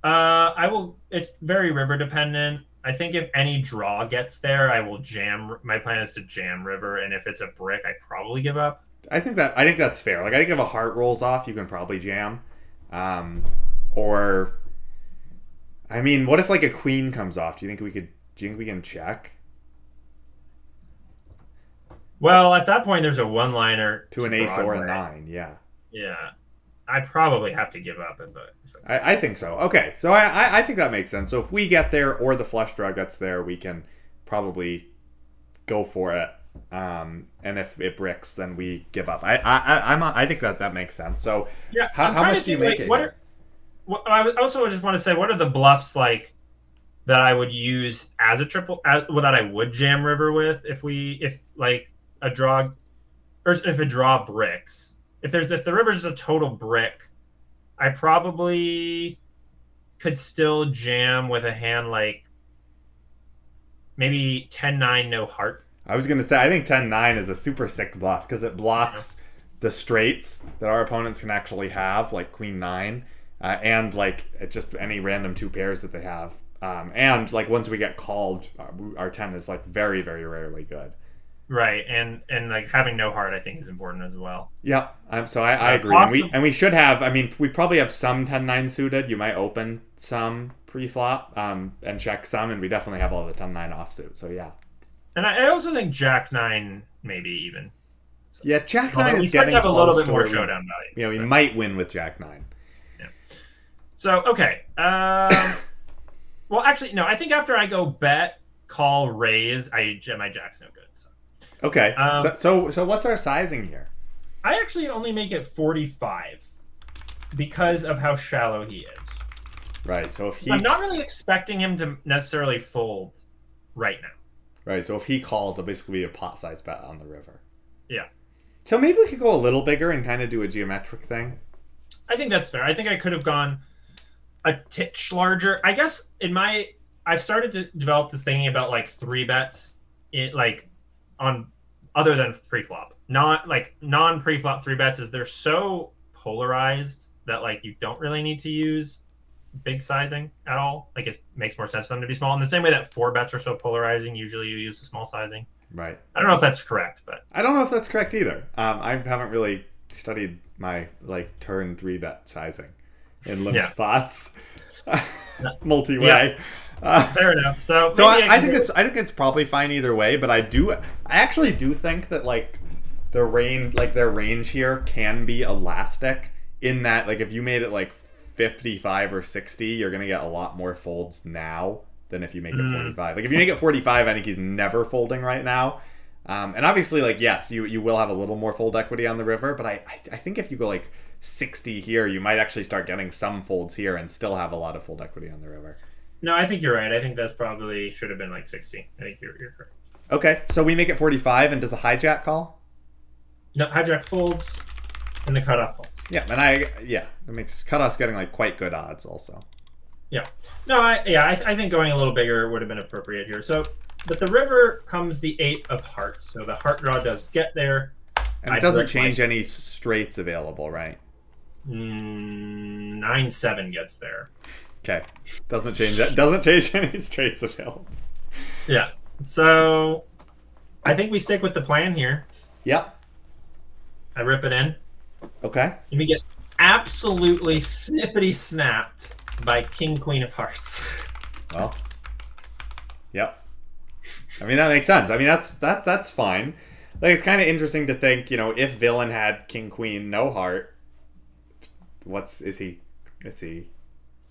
Uh, I will. It's very river dependent. I think if any draw gets there, I will jam. My plan is to jam river, and if it's a brick, I probably give up. I think that I think that's fair. Like I think if a heart rolls off, you can probably jam. Um, or, I mean, what if like a queen comes off? Do you think we could? Do you think we can check Well, at that point, there's a one-liner to an ace or a nine? Yeah, Yeah, I probably have to give up if, I- if I- I, think so. Okay, so I, I I think that makes sense. So if we get there or the flush draw gets there, we can probably go for it. Um, and if it bricks, then we give up. I I I'm I think that that makes sense. So yeah. How- how much do you make like, it What are, I also just want to say, what are the bluffs like that I would use as a triple? As, well, that I would jam river with if we if like a draw, or if a draw bricks. If there's if the river's a total brick, I probably could still jam with a hand like maybe 10-9 no heart. I was gonna say I think 10-9 is a super sick bluff because it blocks the straights that our opponents can actually have, like Queen Nine, uh, and like just any random two pairs that they have. Um, and like once we get called, our, our ten is like very very rarely good. Right, and and like having no heart, I think is important as well. Yeah, um, so I, I Uh, agree. And we, and we should have. I mean, we probably have some 10-9 suited. You might open some pre-flop um, and check some, and we definitely have all the 10-9 offsuit. So yeah, And I, I also think Jack Nine maybe even. yeah. Jack nine is getting to have a little bit more showdown value. You know, we But- might win with Jack nine. So okay. Um, well, actually, no. I think after I go bet, call, raise, I my Jack's no good. So Okay. Um, so, so so what's our sizing here? I actually only make it forty-five because of how shallow he is. Right. So if he I'm not really expecting him to necessarily fold right now. right, so if he calls, it'll basically be a pot size bet on the river. Yeah. So maybe we could go a little bigger and kind of do a geometric thing. I think that's fair. I think I could have gone a titch larger. I guess in my I've started to develop this thinking about like three bets in like on other than pre-flop. Not like non pre-flop three bets is they're so polarized that like you don't really need to use big sizing at all. Like it makes more sense for them to be small. In the same way that four bets are so polarizing, usually you use the small sizing. Right. I don't know if that's correct, but I don't know if that's correct either. Um, I haven't really studied my like turn three bet sizing in limp Yeah. spots, multi way. Uh, fair enough. So so maybe I, I think it's I think it's probably fine either way. But I do I actually do think that like the range like their range here can be elastic in that like if you made it like 55 or 60 you're gonna get a lot more folds now than if you make it Mm. 45 like if you make it 45 i think he's never folding right now um, and obviously like yes you you will have a little more fold equity on the river but I, I i think if you go like 60 here you might actually start getting some folds here and still have a lot of fold equity on the river No, I think you're right. I think that's probably should have been like 60. I think you're, you're correct. okay so we make it 45 and does the hijack call No, hijack folds and the cutoff falls. Yeah, and I yeah, that makes cutoff's getting like quite good odds also. Yeah. No, I yeah, I, I think going a little bigger would have been appropriate here. So, but the river comes the eight of hearts. So the heart draw does get there. And it I doesn't change my- any straights available, right? Mm, nine seven gets there. Okay. Doesn't change that. Doesn't change any straights of available. Yeah. So, I think we stick with the plan here. Yep. I rip it in. Okay. And we get absolutely snippety snapped by King Queen of Hearts. Well. Yep. I mean that makes sense. I mean that's that's that's fine. Like it's kind of interesting to think, you know, if villain had king queen no heart, what's is he? Is he?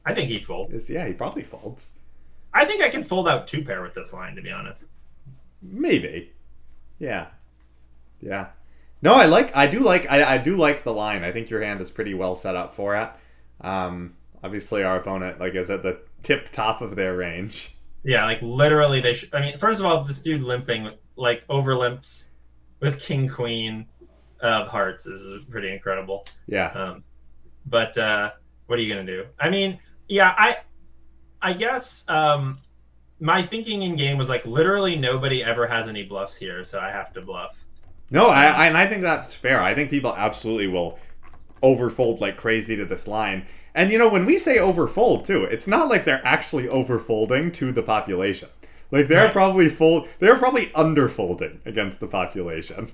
I think he folds. Is yeah? He probably folds. I think I can fold out two pair with this line, to be honest. Maybe. Yeah. Yeah. No, I like. I do like. I, I do like the line. I think your hand is pretty well set up for it. Um, obviously, our opponent like is at the tip top of their range. Yeah, like literally, they. Sh- I mean, first of all, this dude limping like over limps with King Queen of Hearts is pretty incredible. Yeah. Um, but uh, what are you gonna do? I mean, yeah, I, I guess um, my thinking in game was like literally nobody ever has any bluffs here, so I have to bluff. No, I, I and I think that's fair. I think people absolutely will overfold like crazy to this line. And you know, when we say overfold too, it's not like they're actually overfolding to the population. Like they're Right. probably fold they're probably underfolding against the population.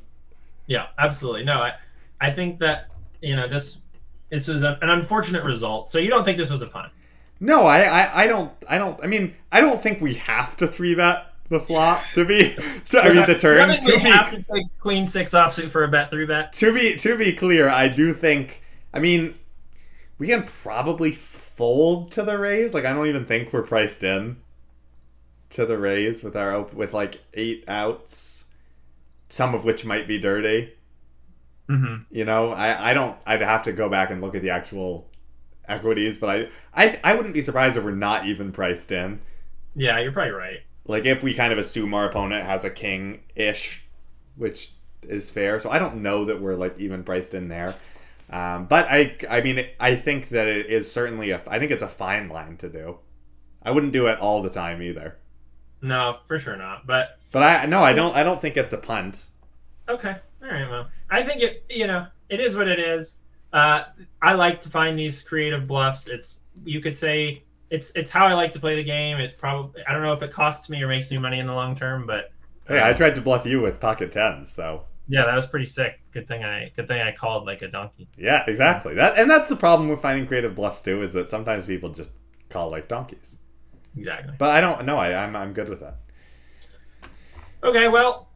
Yeah, absolutely. No, I, I think that you know this, this was a, an unfortunate result. So you don't think this was a punt? No, I, I, I don't I don't I mean I don't think we have to three bet the flop to be to, I mean the turn to we be have to take Queen Six offsuit for a bet three bet. to be to be clear, I do think. I mean, we can probably fold to the raise. Like I don't even think we're priced in to the raise with our with like eight outs, some of which might be dirty. Mm-hmm. You know, I I don't. I'd have to go back and look at the actual equities, but I I I wouldn't be surprised if we're not even priced in. Yeah, you're probably right. Like if we kind of assume our opponent has a king ish, which is fair. So I don't know that we're like even priced in there. Um, but I I mean I think that it is certainly a I think it's a fine line to do. I wouldn't do it all the time either. No, for sure not. But But I no I don't I don't think it's a punt. okay, all right. Well, I think it. You know, it is what it is. Uh, I like to find these creative bluffs. It's you could say it's it's how I like to play the game. It probably I don't know if it costs me or makes me money in the long term, but Hey, I tried to bluff you with pocket tens, so yeah, that was pretty sick. Good thing I good thing I called like a donkey. yeah, exactly. That and that's the problem with finding creative bluffs too, is that sometimes people just call like donkeys. Exactly. But I don't know. I I'm I'm good with that. Okay, well,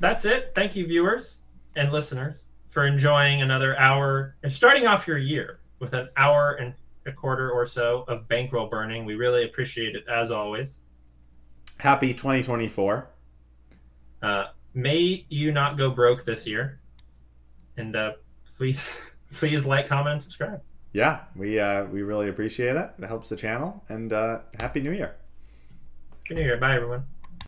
that's it. Thank you, viewers and listeners, for enjoying another hour and starting off your year with an hour and a quarter or so of bankroll burning. We really appreciate it as always. Happy 2024. Uh, may you not go broke this year, and uh, please, please like, comment, and subscribe. yeah, we uh, we really appreciate it. It helps the channel, and uh, happy New Year. Good New Year. Bye, everyone.